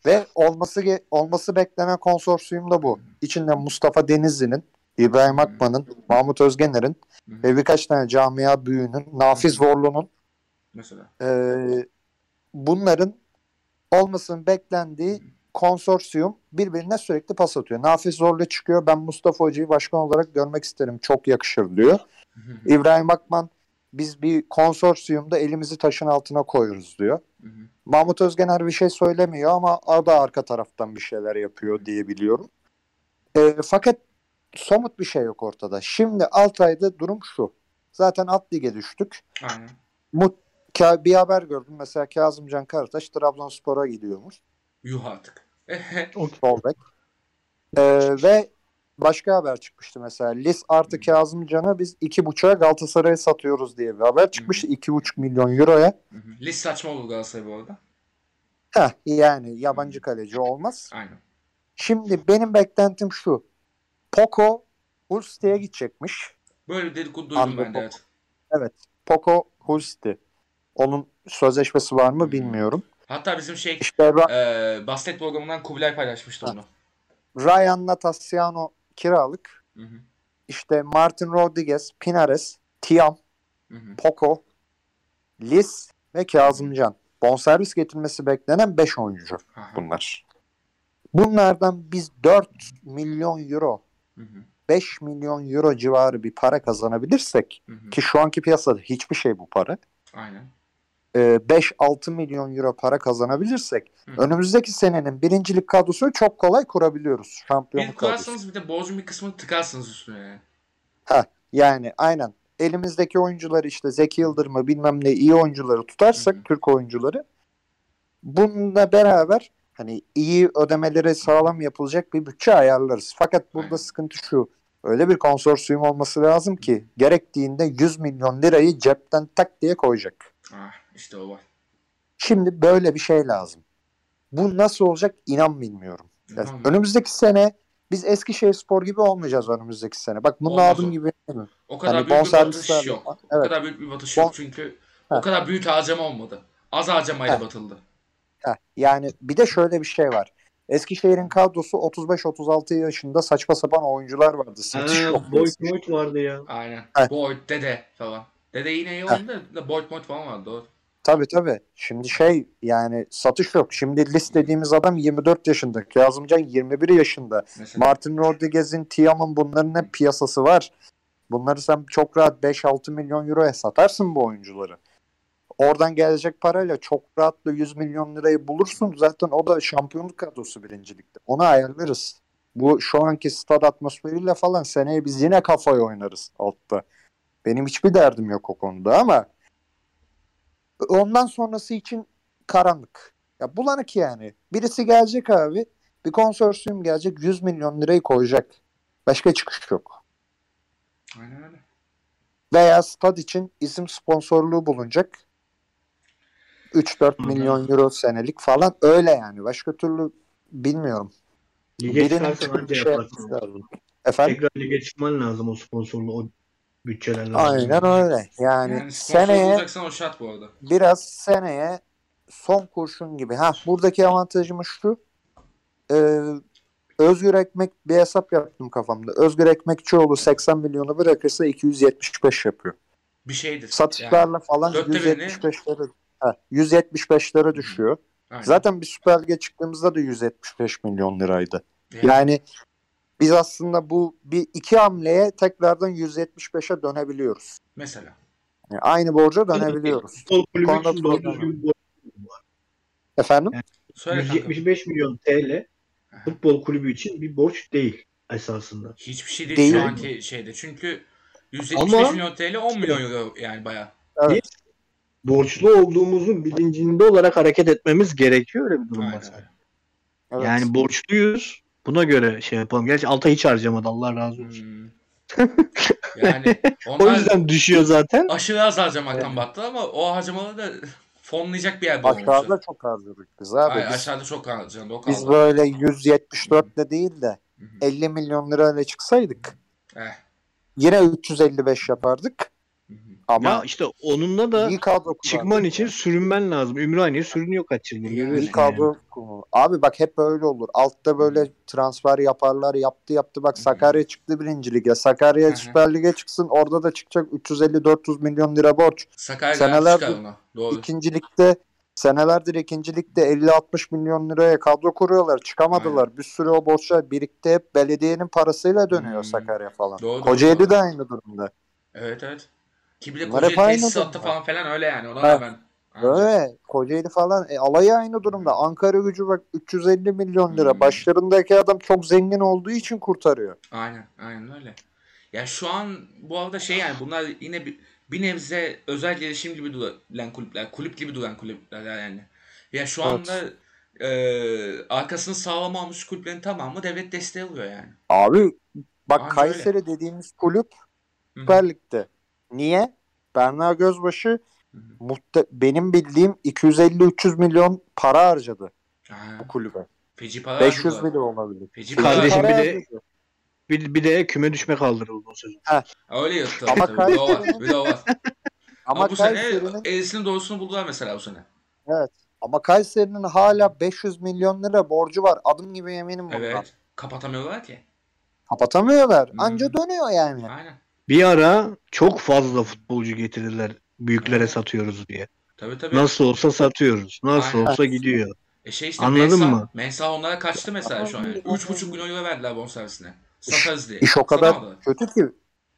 Ve olması olması beklenen konsorsiyum da bu. İçinde Mustafa Denizli'nin, İbrahim Akman'ın, Mahmut Özgener'in Hı hı. ve birkaç tane camia büyüğünün, Nafiz Vorlu'nun Mesela. eee, bunların olmasının beklendiği konsorsiyum birbirine sürekli pas atıyor. Nafiz Zorlu çıkıyor. Ben Mustafa Hoca'yı başkan olarak görmek isterim. Çok yakışır diyor. İbrahim Akman biz bir konsorsiyumda elimizi taşın altına koyuyoruz diyor. Mahmut Özgener bir şey söylemiyor ama o da arka taraftan bir şeyler yapıyor diye biliyorum. E, fakat somut bir şey yok ortada. Şimdi Altay'da durum şu. Zaten alt lige düştük. Aynen. Mut, bir haber gördüm. Mesela Kazımcan Karataş Trabzonspor'a gidiyormuş. Yuh artık. Sol bek. E, ve başka haber çıkmıştı mesela. Lis artı Kazımcan'ı biz 2.5'a Galatasaray'a satıyoruz diye bir haber çıkmıştı. 2.5 milyon euroya. Hı hı. Lis saçma olur Galatasaray bu arada. Heh, yani yabancı kaleci olmaz. Aynen. Şimdi benim beklentim şu. Poco Hull City'ye gidecekmiş. Böyle dedikodu duydum Anladım. ben de evet. Evet. Poco Hull City. Onun sözleşmesi var mı Hmm. bilmiyorum. Hatta bizim şey İşte e, basket programından Kubilay paylaşmıştı Ha. onu. Ryan Natassiano kiralık. Hı hı. İşte Martin Rodriguez, Pinares, Tiam, Hı hı. Poco, Lis ve Kazımcan. Bonservis getirmesi beklenen 5 oyuncu Aha. bunlar. Bunlardan biz 4 milyon euro, Hı hı. 5 milyon euro civarı bir para kazanabilirsek Hı hı. ki şu anki piyasada hiçbir şey bu para. Aynen. E, 5-6 milyon euro para kazanabilirsek Hı. önümüzdeki senenin birincilik kadrosunu çok kolay kurabiliyoruz. Bir Şampiyonluk kadrosu. kurarsınız bir de borcun bir kısmını tıkarsınız üstüne yani. Ha, yani aynen. Elimizdeki oyuncuları işte Zeki Yıldırım'ı bilmem ne iyi oyuncuları tutarsak hı. Türk oyuncuları bununla beraber hani iyi ödemeleri sağlam yapılacak bir bütçe ayarlarız. Fakat burada Aynen. sıkıntı şu. Öyle bir konsorsiyum olması lazım ki gerektiğinde 100 milyon lirayı cepten tak diye koyacak. Ah işte o var. Şimdi böyle bir şey lazım. Bu nasıl olacak inan bilmiyorum. Ya Tamam. önümüzdeki sene biz Eskişehir Spor gibi olmayacağız önümüzdeki sene. Bak bunun Olmaz adım o. gibi değil mi? O kadar Hani büyük bir batış yok. falan. O Evet. kadar büyük bir batış Bon- yok çünkü o Ha. kadar büyük harcama olmadı. Az harcamayla Ha. batıldı. Heh, yani bir de şöyle bir şey var. Eskişehir'in kadrosu 35-36 yaşında saçma sapan oyuncular vardı. Satış. Ha, Boyd Boyd vardı ya. Aynen. Evet. Boyd, Dede falan. Dede yine iyi Ha. oynadı da Boyd Boyd falan vardı. Doğru. Tabii tabii. Şimdi şey yani satış yok. Şimdi list dediğimiz adam 24 yaşında. Kazımcan 21 yaşında. Mesela. Martin Rodriguez'in, Tiam'ın bunların hep piyasası var. Bunları sen çok rahat 5-6 milyon euroya satarsın bu oyuncuları. Oradan gelecek parayla çok rahatla 100 milyon lirayı bulursun. Zaten o da şampiyonluk kadrosu birincilikte. Onu ayarlarız. Bu şu anki stad atmosferiyle falan seneye biz yine kafayı oynarız altta. Benim hiçbir derdim yok o konuda ama ondan sonrası için karanlık. Ya bulanık yani. Birisi gelecek abi. Bir konsorsiyum gelecek 100 milyon lirayı koyacak. Başka çıkış yok. Aynen öyle. Veya stad için isim sponsorluğu bulunacak. 3-4 Hı hı. milyon euro senelik falan öyle yani. Başka türlü bilmiyorum. Lige Birinin çıkarsan anca şey yaparsın. Efendim? Tekrar lige çıkman lazım o sponsorlu o bütçelerle. Aynen öyle. Yani, Yani seneye o şart bu arada. biraz seneye son kurşun gibi. Ha buradaki avantajımız şu. Ee, Özgür Ekmek bir hesap yaptım kafamda. Özgür Ekmekçioğlu 80 milyonu bırakırsa 275 yapıyor. Bir şeydir. Satışlarla falan dörtte birini- 175'lere ha, 175'lere düşüyor. Aynen. Zaten bir Süper Lig'e çıktığımızda da 175 milyon liraydı. Yani, Yani biz aslında bu bir iki hamleye tekrardan 175'e dönebiliyoruz. mesela. Yani aynı borca dönebiliyoruz. Futbol kulübü. Efendim? Söyle kanka. 175 milyon TL futbol kulübü için bir borç değil esasında. Hiçbir şey değil, Değil. şu anki şeyde. Çünkü 175 Ama- milyon TL 10 milyon euro yani bayağı. Evet. Borçlu olduğumuzun bilincinde olarak hareket etmemiz gerekiyor öyle bir durum var. Evet. Yani borçluyuz. Buna göre şey yapalım. Gerçi Altay hiç harcamadı Allah razı olsun. Hmm. yani O yüzden düşüyor zaten. aşırı az harcamaktan battı ama o harcamaları da fonlayacak bir yer bulamamışlar. Aşağıda çok harcadık biz abi. Hayır, biz, aşağıda çok harcandı. O biz kaldı. böyle 174 de değil de Hı hı. 50 milyon lirayla çıksaydık Eh. yine 355 yapardık. Ama Ya işte onunla da iyi kadro çıkman için yani. sürünmen lazım. Ümraniye sürünüyor kaç yıldır. İyi kadro kurulu. Abi bak hep öyle olur. Altta böyle transfer yaparlar. Yaptı yaptı. Bak Sakarya çıktı birinci lige. Sakarya hı. Süper Lig'e çıksın. Orada da çıkacak 350-400 milyon lira borç. Sakarya Senelerdir-. Doğru. İkinci ligde senelerdir ikinci ligde 50-60 milyon liraya kadro kuruyorlar. Çıkamadılar. Bir sürü o borçlar birikti hep belediyenin parasıyla dönüyor Hmm. Sakarya falan. Doğru, Kocaeli doğru. de aynı durumda. Evet evet. Ki bir de Bunlar hep Kocaeli aynı tesis attı durumda. falan falan öyle yani. Ona Ha. rağmen. Öyle. Kocaeli falan. E, alayı aynı durumda. Ankara gücü bak 350 milyon lira. Hmm. Başlarındaki adam çok zengin olduğu için kurtarıyor. Aynen, aynen öyle. Ya şu an bu arada şey yani bunlar yine bir, bir nebze özel gelişim gibi duran kulüpler, kulüp gibi duran kulüpler yani. Ya şu Evet. anda e, arkasını sağlam almış kulüplerin tamamı devlet desteği alıyor yani. Abi bak Anca Kayseri dediğimiz kulüp Hı hı. Süper Lig'de. Niye? Berna Gözbaşı Hı hı. muhte- benim bildiğim 250-300 milyon para harcadı Ha, bu kulübe. feci para 500 harcadılar. bile olabilir. Feci Kardeşim para bir de-. Bir, bir de küme düşme kaldırıldı o sözün. Öyle yırttı. Ama tabii. Bir de o var. Kayseri'nin- Bir de o var. Ama, Ama bu sene Kayseri'nin elisinin doğrusunu buldular mesela bu sene. ama Kayseri'nin hala 500 milyon lira borcu var. Adım gibi eminim bundan. Evet. Kapatamıyorlar ki. Kapatamıyorlar. Hmm. Anca dönüyor yani. Aynen. Bir ara çok fazla futbolcu getirdiler büyüklere satıyoruz diye. Tabii tabii. Nasıl olsa satıyoruz. Nasıl Aynen. olsa gidiyor. E şey işte Anladın Mensah, mı? Mensah onlara kaçtı mesela şu an. Yani. 3,5 milyon euro verdiler bonservisine. Satarız diye. İş o kadar Satamadılar. kötü ki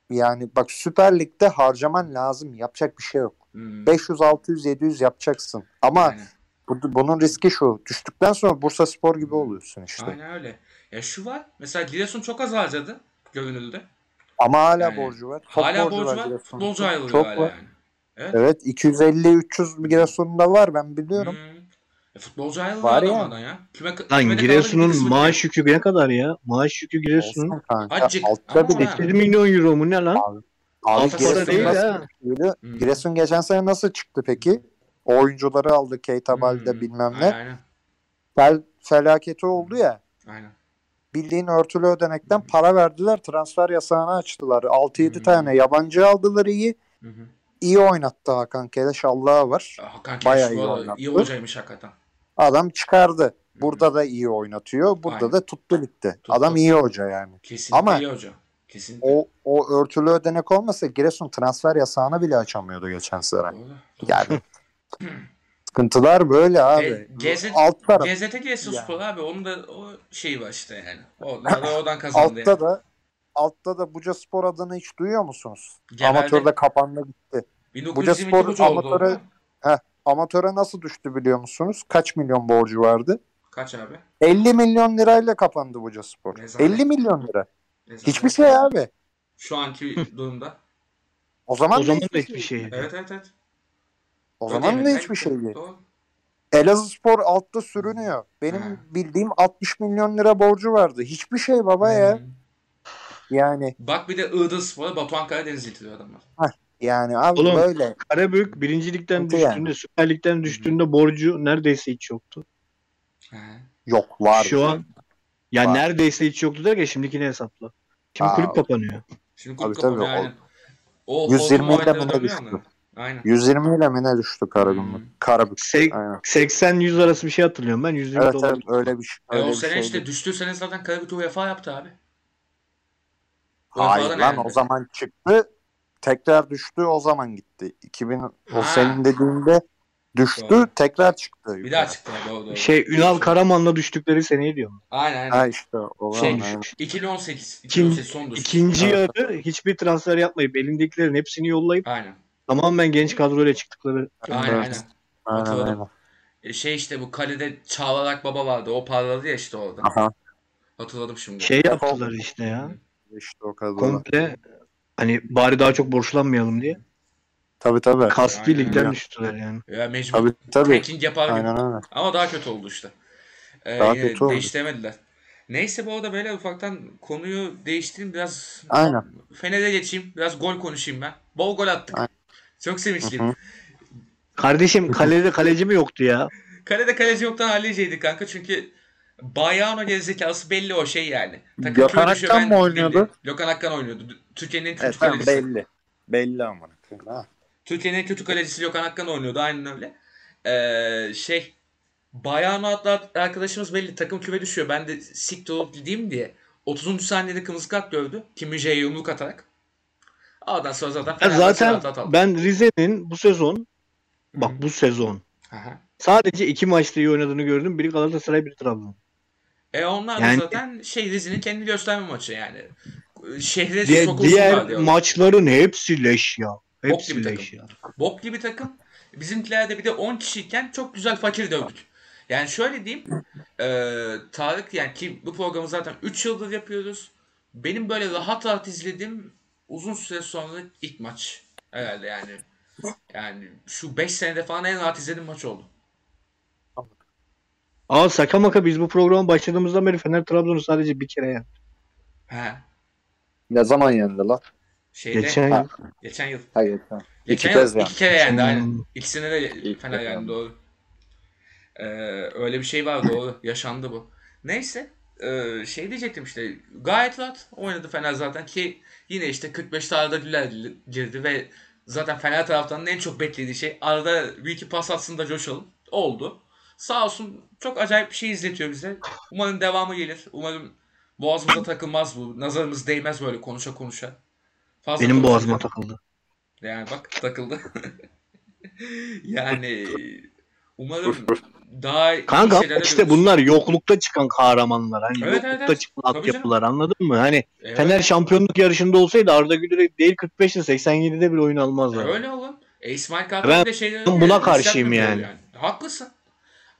yani bak Süper Lig'de harcaman lazım. Yapacak bir şey yok. Hmm. 500 600 700 yapacaksın. Ama Aynen. bu- bunun riski şu. Düştükten sonra Bursa Spor gibi oluyorsun işte. Aynen öyle. Ya şu var. Mesela Giresun çok az harcadı. Görünürde. Ama hala Yani borcu var. Çok Hala borcu var. Giresun'un. Futbolcu ayrılıyor Çok hala var. yani. Evet. Evet 250-300 Giresun'da var ben biliyorum. Hmm. E, futbolcu ayrılıyor Var ya. ya. Küme, Lan Giresun'un maaş yükü ne kadar ya? Maaş yükü Giresun'un. Altta bir de yani. 8 milyon euro mu ne lan? Abi Altı para Giresun değil çıktıydı? Hmm. Giresun geçen sene nasıl çıktı peki? O oyuncuları aldı Keita Balde Hmm. bilmem ne. aynen. Fel, felaketi oldu ya. Aynen. Bildiğin örtülü ödenekten para verdiler. Transfer yasağını açtılar. 6-7 Hı. tane yabancı aldılar iyi. Hı hı. İyi oynattı Hakan Keleş Allah'a var. Hakan Bayağı Keleş iyi bu arada oynattı. iyi hocaymış hakikaten. Adam çıkardı. Burada da iyi oynatıyor. Burada Aynen. da tuttu ligde. Tuttu. Adam iyi hoca yani. Kesinlikle Ama- iyi hoca. Kesinlikle. O o örtülü ödenek olmasa Giresun transfer yasağını bile açamıyordu geçen sene. Yani sıkıntılar böyle abi. E, GZ Alt taraf. GZT Giresun Yani. Spor abi onun da o şeyi var işte yani. O da oradan kazandı Altta yani. da altta da Buca Spor adını hiç duyuyor musunuz? Genelde Amatörde kapandı gitti. 1922 Buca Spor amatöre- orada. Amatöre nasıl düştü biliyor musunuz? Kaç milyon borcu vardı? Kaç abi? 50 milyon lirayla kapandı Buca Spor. Rezalet. 50 milyon lira. Ne zaman? Hiçbir şey abi. Şu anki durumda. O zaman, O zaman da hiçbir şey. Evet evet evet. O zaman da hiçbir şey değil. Elazığ Spor altta sürünüyor. Benim Ha. bildiğim 60 milyon lira borcu vardı. Hiçbir şey baba ya. Hı. Yani Bak bir de Iğdır Spor'a Batuhan Karadeniz getiriyor adamlar. yani abi Oğlum, böyle. Karabük birincilikten düştüğünde, Süper Lig'den düştüğünde borcu neredeyse hiç yoktu. He. Yok var. Şu an ya Var. neredeyse hiç yoktu derken şimdikini hesapla. Şimdi Aa. kulüp kapanıyor. Şimdi Tabii, kulüp tabii, kapanıyor o- aynen. O 120 hortum ile dönüyor düştü? Aynen. 120 ile mi ne düştü Karagümrük? Hmm. Karabük. Aynen. 80-100 arası bir şey hatırlıyorum ben. 120 Evet dolar. evet öyle bir şey. E Öyle o bir sene şeydi. işte düştüğü sene zaten Karabük UEFA yaptı abi. Hayır lan o zaman çıktı. Tekrar düştü o zaman gitti. 2000 Ha. o senin dediğinde düştü Doğru. tekrar çıktı. Bir daha çıktı doğru doğru. Şey Ünal Karaman'la düştükleri seneyi diyorum. Aynen aynen. Ha işte o Şey, aynen. 2018. İkin- 2018 son düştü. İkinci yarı hiçbir transfer yapmayıp elindekilerin hepsini yollayıp Aynen. Tamamen genç kadroyla çıktıkları. Aynen aynen. Aynen, Hatırladım. aynen. E, şey işte bu kalede Çağlarak Baba vardı. O parladı ya işte orada. Aha Hatırladım şimdi. Şey yaptılar işte ya. işte o kadar. Komple hani bari daha çok borçlanmayalım diye. Tabii tabii. Kasti Aynen. ligden düştüler yani. Ya mecbur. Tabii tabii. Hacking yapar gibi. Aynen öyle. Ama daha kötü oldu işte. Ee, Daha kötü oldu. Değiştiremediler. Neyse bu arada böyle ufaktan konuyu değiştireyim biraz Aynen. Fener'e geçeyim. Biraz gol konuşayım ben. Bol gol attık. Aynen. Çok sevinçliyim. Hı hı. Kardeşim kalede kaleci mi yoktu ya? Kalede kaleci yoktan halledeceydik kanka çünkü Bayano gerizekalısı belli o şey yani. Takım Gökhan Akkan mı oynuyordu? bildim. Gökhan Akkan oynuyordu. Türkiye'nin en kötü Evet kalecisi. belli. Belli ama. Ha. Türkiye'nin en kötü kalecisi Gökhan Akkan oynuyordu aynen öyle. Ee, şey Bayano adlı arkadaşımız belli takım küme düşüyor. Ben de siktir olup gideyim diye 30. saniyede kırmızı kart gördü. Kim Müjde'ye yumruk atarak. Ondan sonra zaten Fenerbahçe zaten ben Rize'nin bu sezon bak bu sezon Aha. sadece iki maçta iyi oynadığını gördüm. Biri Galatasaray biri Trabzon. E onlar Yani- da zaten şey Rize'nin kendi gösterme maçı yani. Şehre Diğer, diğer maçların hepsi leş ya. Bok Hepsi gibi leş takım. ya. Bok gibi takım. Bizimkilerde bir de 10 kişiyken çok güzel fakir dövdük. Yani şöyle diyeyim. e, Tarık yani ki bu programı zaten 3 yıldır yapıyoruz. Benim böyle rahat rahat izlediğim uzun süre sonra ilk maç. Herhalde yani. Yani şu 5 senede falan en rahat izlediğim maç oldu. Aa saka maka biz bu programa başladığımızdan beri Fener Trabzon'u sadece bir kere yani. He. Ne zaman yendi lan? Şeyde Geçen geçen, yıl. yıl. Hayır. tamam. Geçen İki yıl yani. iki kere yendi aynen. Hmm. İkisine de İlk Fener yendi yendi. doğru. Ee, öyle bir şey var doğru. Yaşandı bu. Neyse. ee, şey diyecektim işte. Gayet rahat oynadı Fener zaten ki yine işte 45 tane güler girdi ve zaten Fener taraftarının en çok beklediği şey arada bir iki pas atsın da coşalım. Oldu. Sağ olsun çok acayip bir şey izletiyor bize. Umarım devamı gelir. Umarım boğazımıza takılmaz bu. Nazarımız değmez böyle konuşa konuşa. Fazla Benim konuşunca- boğazıma takıldı. yani bak takıldı. yani umarım daha Kanka işte bunlar yoklukta çıkan kahramanlar. Hani Evet, yoklukta evet, evet. çıkan altyapılar anladın mı? Hani Evet, Fener şampiyonluk yarışında olsaydı Arda Güler'e değil 45'te 87'de bile oyun almazlar. öyle oğlum. E, İsmail Kartal de şeyleri buna yani, karşıyım yükseltmiyor yani. Haklısın.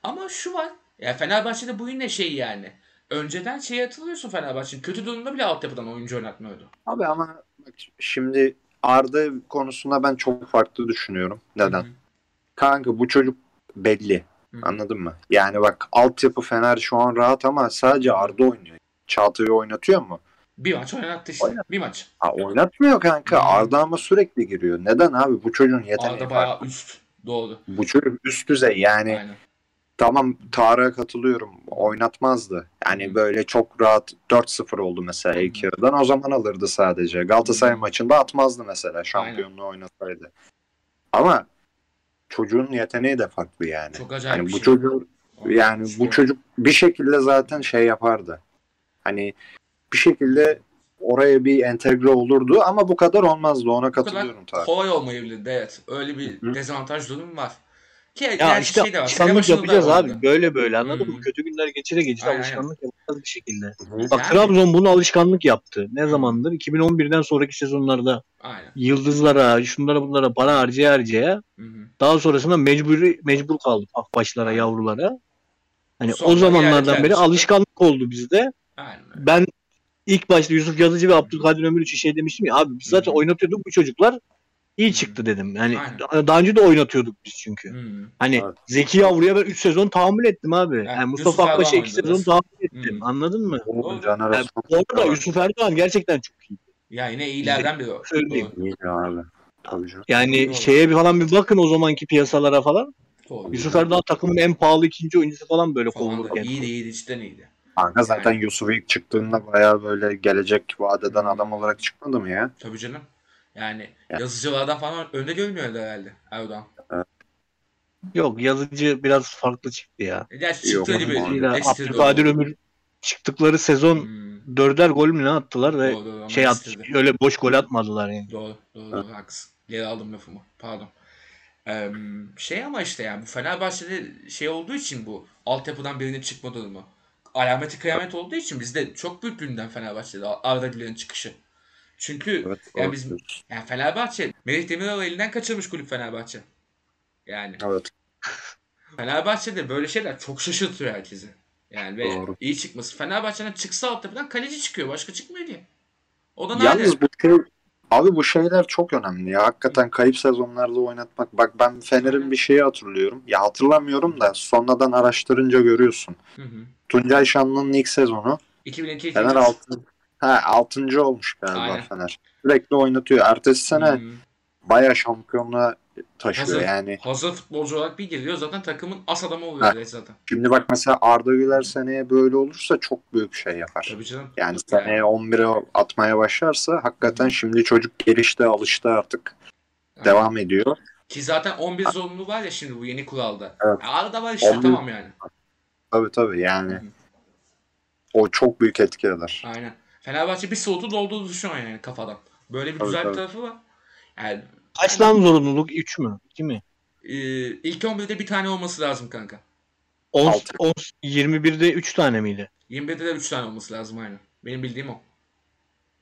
Ama şu var. Ya Fenerbahçe'de bu yine şey yani. Önceden şey hatırlıyorsun Fenerbahçe'nin. Kötü durumda bile altyapıdan oyuncu oynatmıyordu. Abi ama bak şimdi Arda konusunda ben çok farklı düşünüyorum. Neden? Hı hı. Kanka bu çocuk belli. Hı hı. Anladın mı? Yani bak altyapı Fener şu an rahat ama sadece Arda oynuyor. Çağatay'ı oynatıyor mu? Bir maç oynattı işte. Oynat- Bir maç. Ha, oynatmıyor kanka. Hı. Arda ama sürekli giriyor. Neden abi? Bu çocuğun yeteneği Arda var. bayağı üst. Doğru. Bu çocuk üst düzey yani. Aynen. tamam Tarık'a katılıyorum. Oynatmazdı. Yani Hı. böyle çok rahat 4-0 oldu mesela ilk yarıdan. O zaman alırdı sadece. Galatasaray Hı. maçında atmazdı mesela şampiyonluğu oynasaydı. Ama çocuğun yeteneği de farklı yani. Çok acayip bir bu şey. çocuğun yani bu çocuk bir şekilde zaten şey yapardı. Hani bir şekilde oraya bir entegre olurdu ama bu kadar olmazdı. Ona Bu katılıyorum tabii. kolay olmayabilirdi evet. Öyle bir Hı hı. dezavantaj durum var. Ki Ya gerçi işte şey de var. alışkanlık yapacağız vardı. abi. Böyle böyle anladın Hı. mı? Kötü günler geçire geçire Aynen, alışkanlık yapacağız bir şekilde. Hı. Bak Yani- Trabzon bunu alışkanlık yaptı. Ne zamandır? 2011'den sonraki sezonlarda Aynen. yıldızlara, şunlara bunlara para harcaya harcaya Hı hı. daha sonrasında mecburi mecbur kaldık akbaşlara, yavrulara. Hani Sonra o zamanlardan beri alışkanlık oldu bizde. Aynen. Ben ilk başta Yusuf Yazıcı ve Abdülkadir Ömür için şey demiştim ya abi biz zaten Hı hı. oynatıyorduk bu çocuklar iyi çıktı dedim. Yani Aynen. daha önce de oynatıyorduk biz çünkü. Hı hı. Hani Evet. Zeki Yavru'ya ben 3 sezon tahammül ettim abi. Yani Yani Mustafa Akbaş'a Erdoğan 2 oynadı. sezon tahammül ettim. Hı. Anladın mı? Jenerasyon Yani bu arada Yusuf Erdoğan gerçekten çok iyi. Ya yine iyilerden biri o. Söyleyeyim. İyi abi. Tabii canım. Yani Doğru. şeye bir falan bir bakın o zamanki piyasalara falan. Doğru. Yusuf Erdoğan takımın en pahalı ikinci oyuncusu falan böyle kovulurken. iyiydi iyiydi cidden iyiydi. Kanka zaten Yani. Yusuf ilk çıktığında baya böyle gelecek vadeden adam olarak çıkmadı mı ya? Tabii canım. Yani Ya. yazıcılardan falan önde görünmüyordu herhalde Erdoğan. Yok yazıcı biraz farklı çıktı ya. E, Gerçi Yok, çıktı gibi. Abdülkadir Ömür çıktıkları sezon Hmm. dörder gol mü ne attılar ve Doğru, doğru, şey attı. Öyle boş gol atmadılar yani. Doğru, doğru, doğru, haklısın. Geri aldım lafımı. Pardon. Ee, şey ama işte yani bu Fenerbahçe'de şey olduğu için bu altyapıdan birinin çıkma durumu. Alameti kıyamet olduğu için bizde çok büyük gündem Fenerbahçe'de Arda Güler'in çıkışı. Çünkü Evet. yani biz yani Fenerbahçe Melih Demiral elinden kaçırmış kulüp Fenerbahçe. Yani Evet. Fenerbahçe'de böyle şeyler çok şaşırtıyor herkesi. Yani ve Doğru. iyi çıkması. Fenerbahçe'den çıksa altyapıdan kaleci çıkıyor. Başka çıkmıyor diye. O da. Yalnız bu şey abi bu şeyler çok önemli ya. Hakikaten kayıp sezonlarda oynatmak. Bak ben Fener'in bir şeyi hatırlıyorum. Ya hatırlamıyorum da sonradan araştırınca görüyorsun. Hı hı. Tuncay Şanlı'nın ilk sezonu 2002 Fener 6. Ha 6. olmuş galiba Aynen. Fener. Sürekli oynatıyor. Ertesi sene Hı. bayağı şampiyonluğa taşıyor Hazır. yani. Hazır futbolcu olarak bir geliyor zaten takımın as adamı oluyor Ha. zaten. Şimdi bak mesela Arda Güler seneye böyle olursa çok büyük şey yapar. Tabii canım. Yani seneye 11'e atmaya başlarsa hakikaten şimdi çocuk gelişte alıştı artık. Yani. Devam ediyor. Ki zaten 11 zorunluluğu var ya şimdi bu yeni kuralda. Evet. Arada var işte 11 tamam yani. Tabii tabii yani hı. o çok büyük etki eder. Aynen. Fenerbahçe bir soğutu dolduğunu düşünüyor yani kafadan. Böyle bir Tabii, güzel bir tarafı var. Yani Kaç lan zorunluluk? 3 mü? 2 mi? e, ilk 11'de bir tane olması lazım kanka. 10, Altı. 10, 21'de 3 tane miydi? 21'de de 3 tane olması lazım aynen. Benim bildiğim o.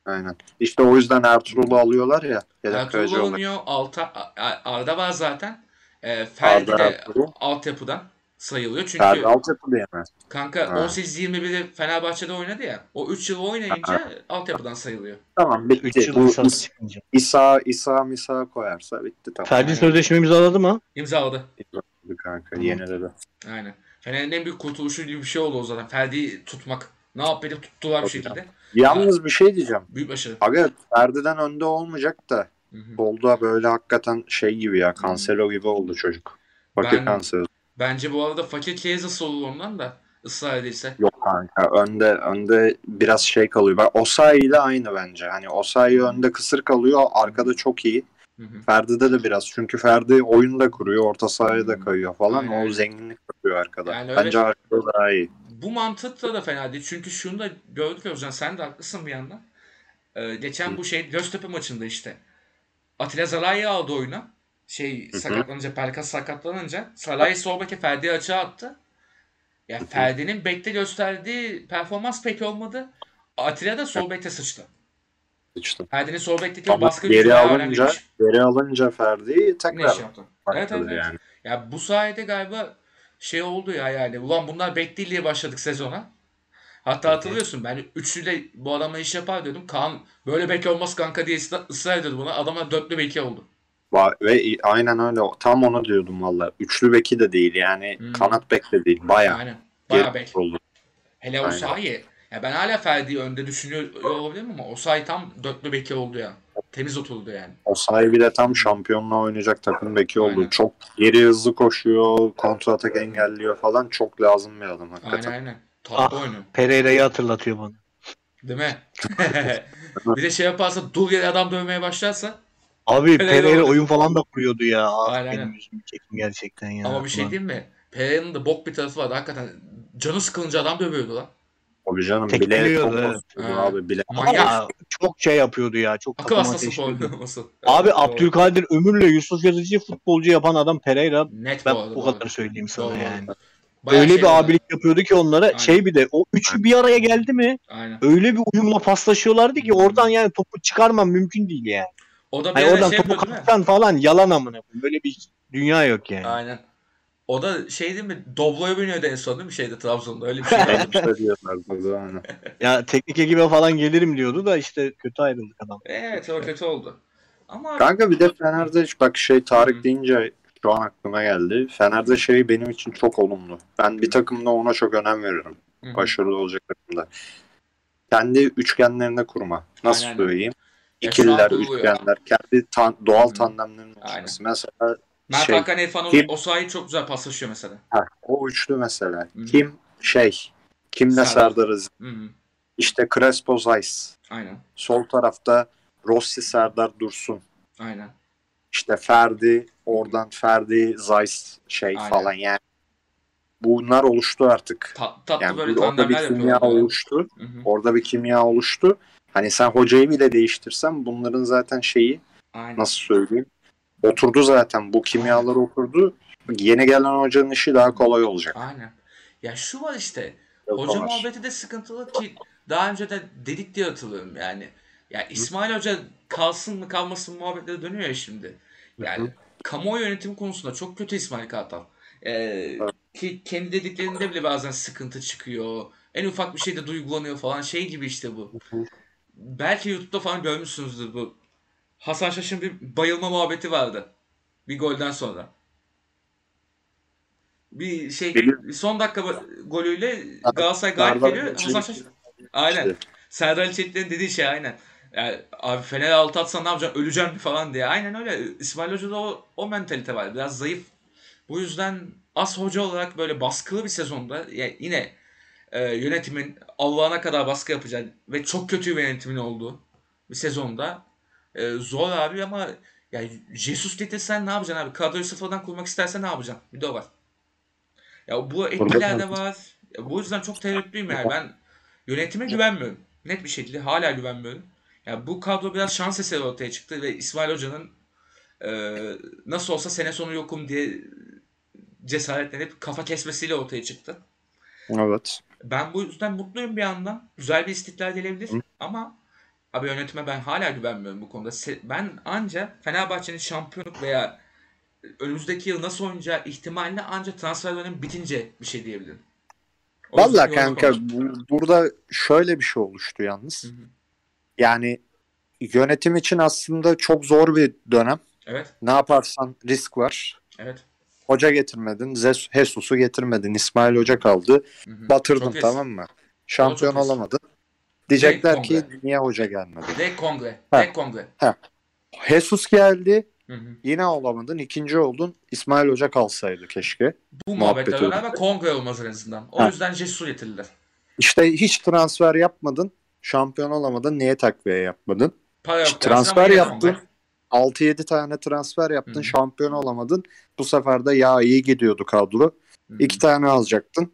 Aynen. İşte o yüzden Ertuğrul'u alıyorlar ya. Yedek Ertuğrul oynuyor. Alta, Arda var zaten. E, Ferdi Arda de Ertuğrul. altyapıdan sayılıyor. Çünkü Ferdi altyapı diyemez. kanka Ha. 18-21'i Fenerbahçe'de oynadı ya. O 3 yıl oynayınca altyapıdan sayılıyor. Tamam 3 bitti. yıl Bu çıkınca. İsa, İsa Misa koyarsa bitti tamam. Ferdi sözleşme imzaladı mı? İmzaladı. Bitti kanka. Tamam. Yeniledi. Aynen. Fener'in en büyük kurtuluşu gibi bir şey oldu o zaten. Ferdi'yi tutmak. Ne yap edip tuttular bir şekilde. Yalnız bir şey diyeceğim. Büyük başarı. Aga Ferdi'den önde olmayacak da Hı hı. solda böyle hakikaten şey gibi ya. Cancelo gibi oldu çocuk. Fakir Ben- Cancelo. Bence bu arada fakir Chiesa olur ondan da ısrar edilse. Yok kanka önde önde biraz şey kalıyor. Bak Osayi ile aynı bence. Hani Osayi önde kısır kalıyor. Arkada çok iyi. Hı hı. Ferdi'de de biraz. Çünkü Ferdi oyun da kuruyor. Orta sahaya da kayıyor falan. Aynen. O zenginlik yapıyor arkada. Yani öyle- bence arkada daha iyi. Bu mantıkla da fena değil. Çünkü şunu da gördük Özcan sen de haklısın bir yandan. Ee, geçen bu şey Göztepe maçında işte. Atilla Zalai'yi aldı oyuna. Şey sakatlanınca, Pelkas sakatlanınca Salah'ı sol beke Ferdi'yi açığa attı. Ya Ferdi'nin bekte gösterdiği performans pek olmadı. Atilla da sol bekte sıçtı. İşte. Ferdi'nin sol bekteki Ama baskı geri alınca geri alınca Ferdi Ne tekrar yaptı? Evet, evet, yani. Ya bu sayede galiba şey oldu ya yani. Ulan bunlar bek değil diye başladık sezona. Hatta hatırlıyorsun ben üçlüyle bu adamla iş yapar diyordum. Kaan böyle bek olmaz kanka diye ısra- ısrar ediyordu buna. Adama dörtlü beki oldu. Ve i- aynen öyle. Tam onu diyordum valla. Üçlü beki de değil yani. Hmm. Kanat bek de değil. Bayağı. Aynen. Bayağı geri bek. oldu. Hele Aynen. Osayi. Ya ben hala Ferdi'yi önde düşünüyor olabilirim ama Osayi tam dörtlü beki oldu ya. Temiz oturdu yani. O sahibi de tam şampiyonluğa oynayacak takım beki oldu. Aynen. Çok geri hızlı koşuyor, kontra atak engelliyor falan. Çok lazım bir adam Aynen hakikaten. aynen. Tatlı Ah. oynuyor. Pereira'yı hatırlatıyor bana. Değil mi? bir de şey yaparsa dur yere adam dövmeye başlarsa Abi Pereira oyun falan da kuruyordu ya. Ah, Aynen, benim yüzümü çekin gerçekten ya. ama bir şey diyeyim mi? Pereira'nın da bok bir tarafı vardı. Hakikaten canı sıkılınca adam dövüyordu lan. Tabii canım Tekliyordu, bile çok evet. basıyordu Ha. abi bile. Manyak. Ama çok şey yapıyordu ya. Çok Akıl hastası. Abi. Abdülkadir Ömür'le Yusuf Yazıcı'yı futbolcu yapan adam Pereira. Net Ben bu arada. bu doğru. kadar söyleyeyim sana Doğru, yani. Bayağı öyle şey bir vardı. abilik yapıyordu ki onlara. Aynen. Şey bir de o üçü bir araya geldi mi Aynen. öyle bir uyumla paslaşıyorlardı ki Hmm. oradan yani topu çıkarman mümkün değil yani. O da bir ara oradan şey topu yapıyor değil mi? kapsan falan yalan amına. koyayım. Böyle bir dünya yok yani. Aynen. O da şey değil mi? Doblo'ya biniyordu en son değil mi şeyde Trabzon'da? Öyle bir şey. Ya teknik ekibe falan gelirim diyordu da işte kötü ayrıldık adam. evet o kötü oldu. Ama Kanka bir de Fener'de bak şey Tarık Hı. deyince şu an aklıma geldi. Fener'de şey benim için çok olumlu. Ben bir takımda ona çok önem veriyorum. Hı hı. Başarılı olacak takımda. Kendi üçgenlerine kurma. Nasıl Aynen. söyleyeyim? İkililer, üçgenler, kendi tan- doğal Hı. tandemlerin oluşması. Mesela Mert şey, Hakan İrfan o, kim- o sahayı çok güzel paslaşıyor mesela. ha, o üçlü mesela. Hı. Kim şey, kimle Serdar. Serdar Aziz? Hı hı. İşte Crespo Zeiss. Aynen. Sol tarafta Rossi Serdar Dursun. Aynen. İşte Ferdi, oradan Ferdi, Zeiss şey Aynen. falan yani. Bunlar oluştu artık. Ta- tatlı Yani böyle bir- orada bir kimya oluştu. Hı hı. Orada bir kimya oluştu. Hani sen hocayı bile değiştirsen bunların zaten şeyi Aynen. nasıl söyleyeyim? Oturdu zaten. Bu kimyalar oturdu. Yeni gelen hocanın işi daha kolay olacak. Aynen. Ya şu var işte. Yok Hoca var. muhabbeti de sıkıntılı ki daha önce de dedik diye hatırlıyorum yani. Ya İsmail Hoca kalsın mı kalmasın muhabbetleri dönüyor ya şimdi. Yani Hı kamuoyu yönetim konusunda çok kötü İsmail Kartal. Ee, ki kendi dediklerinde bile bazen sıkıntı çıkıyor. En ufak bir şeyde duygulanıyor falan şey gibi işte bu. hı. Belki YouTube'da falan görmüşsünüzdür bu. Hasan Şaş'ın bir bayılma muhabbeti vardı. Bir golden sonra. Bir şey Biliyorum. son dakika golüyle Galatasaray galip geliyor. Hasan Şaş aynen. İşte. Serdar Ali Çelik'lerin dediği şey aynen. Yani, abi Fener altı atsan ne yapacaksın? Öleceksin falan diye. Aynen öyle. İsmail Hoca'da o, o mentalite var. Biraz zayıf. Bu yüzden as hoca olarak böyle baskılı bir sezonda ya yine e, yönetimin Allah'ına kadar baskı yapacağı ve çok kötü bir yönetimin olduğu bir sezonda e, zor abi ama ya Jesus getirsen ne yapacaksın abi? Kadroyu sıfırdan kurmak istersen ne yapacaksın? Bir de o var. Ya bu etkiler de var. Ya bu yüzden çok tereddütlüyüm yani. Ben yönetime güvenmiyorum. Net bir şekilde hala güvenmiyorum. Ya bu kadro biraz şans eseri ortaya çıktı ve İsmail Hoca'nın e, nasıl olsa sene sonu yokum diye cesaretlenip kafa kesmesiyle ortaya çıktı. Evet. Ben bu yüzden mutluyum bir yandan. Güzel bir istiklal gelebilir Hı. ama abi yönetime ben hala güvenmiyorum bu konuda. Ben anca Fenerbahçe'nin şampiyonluk veya önümüzdeki yıl nasıl oynayacağı ihtimaline anca transfer dönemi bitince bir şey diyebilirim. O yüzden Valla yola kanka bu- burada şöyle bir şey oluştu yalnız. Hı hı. Yani yönetim için aslında çok zor bir dönem. Evet, Ne yaparsan risk var. evet. Hoca getirmedin. Jesus'u getirmedin. İsmail Hoca kaldı. Hı hı. Batırdın Çok tamam mı? Şampiyon olamadın. Diyecekler ki niye hoca gelmedi? Direkt kongre, Ha. direkt kongre. Jesus geldi. Hı hı. Yine olamadın. ikinci oldun. İsmail Hoca kalsaydı keşke. Bu muhabbetler öyle. beraber kongre olmaz en azından. O Ha. yüzden Jesus getirdiler. İşte hiç transfer yapmadın. Şampiyon olamadın. Niye takviye yapmadın? Para yok ama transfer yaptın. kongre. 6-7 tane transfer yaptın. Hı. Şampiyon olamadın. Bu sefer de ya iyi gidiyordu kadro. Hı hı. İki tane alacaktın.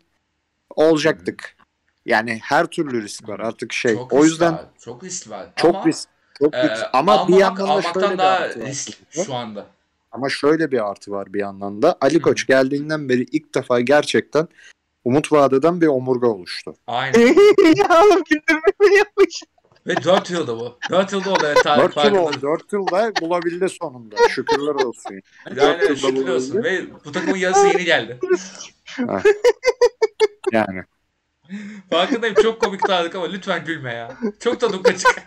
Olacaktık. Yani her türlü risk var artık şey. Çok o yüzden var, çok risk var. çok ama, risk. Çok e, risk. Ama bir almamak- yandan da şöyle bir artı var. risk şu anda. Ama şöyle bir artı var bir yandan da. Ali Hı. Koç geldiğinden beri ilk defa gerçekten umut vadeden bir omurga oluştu. Aynen. ya oğlum güldürme yapmış. Ve 4 yılda bu. 4 yılda oldu evet tarih 4 yıl oldu. 4 yılda bulabildi sonunda. Şükürler olsun. Yani Dört yılda şükür bulabildi. olsun. Ve bu takımın yarısı yeni geldi. Yani. Farkındayım çok komik tarih ama lütfen gülme ya. Çok tadım kaçık.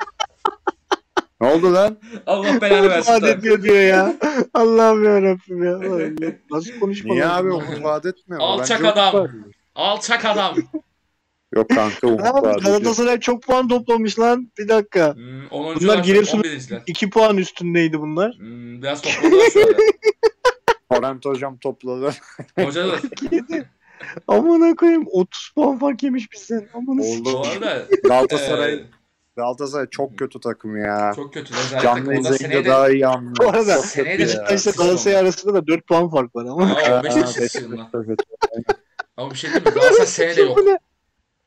Ne oldu lan? Allah belanı versin. Vaat ediyor diyor ya. Allah'ım yarabbim ya. Nasıl konuşma Niye abi umut vaat etmiyor? Alçak adam. Alçak adam. Yok kanka Umut Abi. Galatasaray çok puan toplamış lan. Bir dakika. Hmm, 10. Bunlar Giresun- 11'inciler. 2 puan üstündeydi bunlar. Hmm, biraz topladılar şöyle. Hocam topladı. Hoca da Amına koyayım 30 puan fark yemiş bizden. Amına Oldu. bu arada Galatasaray e, Galatasaray çok kötü takım ya. çok kötü. Canlı izleyince daha iyi anlıyor. Bu arada. Beşiktaş'la Galatasaray arasında da 4 puan fark var ama. Aa, o Beşiktaş Aa, açısından. evet. Ama bir şey diyeyim mi? Galatasaray seneye de yok.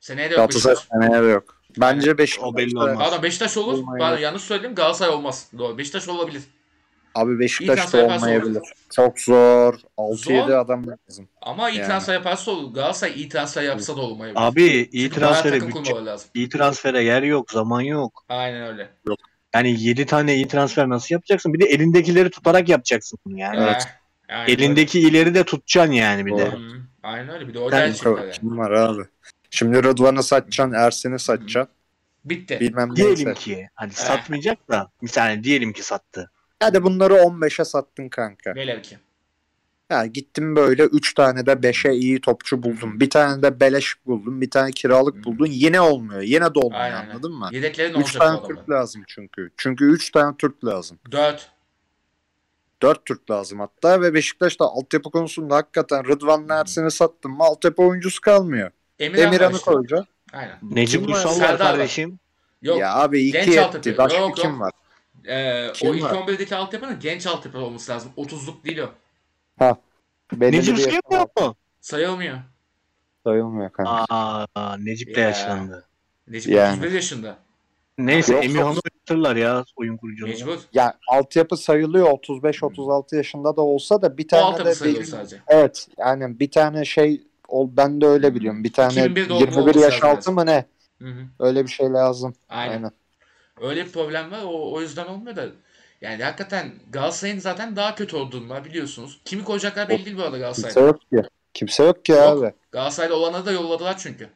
Seneye de yok Galatasaray Beşiktaş. seneye de yok. Bence Beşiktaş. O belli olmaz. Pardon Beşiktaş olur. Olmayabilir. Pardon yanlış söyledim. Galatasaray olmaz. Doğru. Beşiktaş olabilir. Abi Beşiktaş transfer da olmayabilir. olur. Çok zor. 6-7 Zor. adam lazım. Ama iyi Yani. transfer yaparsa olur. Galatasaray iyi transfer yapsa da olmayabilir. Abi iyi Çünkü transfere bütçe, iyi transfere yer yok, zaman yok. Aynen öyle. Yani 7 tane iyi transfer nasıl yapacaksın? Bir de elindekileri tutarak yapacaksın bunu yani. Evet. Aynen Elindeki ileri de tutacaksın yani bir de. öyle. Hmm, Aynen öyle. Bir de o yani. Kim var abi? Şimdi Rıdvan'ı satacaksın, Ersin'i satacaksın. Bitti. Bilmem Diyelim neyse. ki hani satmayacak da misal diyelim ki sattı. Hadi bunları 15'e sattın kanka. Velev ki. Ya gittim böyle 3 tane de 5'e iyi topçu buldum. Bir tane de beleş buldum. Bir tane kiralık buldun. Yine olmuyor. Yine de olmuyor Aynen. anladın mı? Yedekleri ne 3 olacak tane? Türk lazım çünkü. Çünkü 3 tane Türk lazım. Dört. 4 Türk lazım hatta ve Beşiktaş'ta altyapı konusunda hakikaten Rıdvan Ersin'i sattın mı altyapı oyuncusu kalmıyor. Emirhan Emirhan'ı işte. koyacaksın. Aynen. Necip? Uysal var kardeşim. Yok. Ya abi Genç 2 altyapı. etti. Başka Yok, kim yok. var? Ee, o Kim ilk var? 11'deki altyapının genç altyapı olması lazım. 30'luk değil o. Belirli Necip bir Uysal yaşam mu? Sayılmıyor. sayılmıyor kanka. Aa, Necip de Ya. yaşlandı. Necip Yani. 31 yaşında. Neyse Yok, Emirhan'ı oynatırlar ya oyun kuruculuğu. Mecbur. Ya altyapı sayılıyor 35-36 yaşında da olsa da bir O tane de sayılıyor belirli- sadece. Evet yani bir tane şey ol ben de öyle biliyorum. Bir tane 2001 doğumlu 21 olması yaş altı mı ne? Hı hı. Öyle bir şey lazım. Aynen. Aynen. Öyle bir problem var. O, o yüzden olmuyor da. Yani hakikaten Galatasaray'ın zaten daha kötü olduğunu var biliyorsunuz. Kimi koyacaklar belli değil bu arada Kimse Galatasaray'da. yok ki. Kimse yok ki Yok. abi. Galatasaray'da olanları da yolladılar çünkü.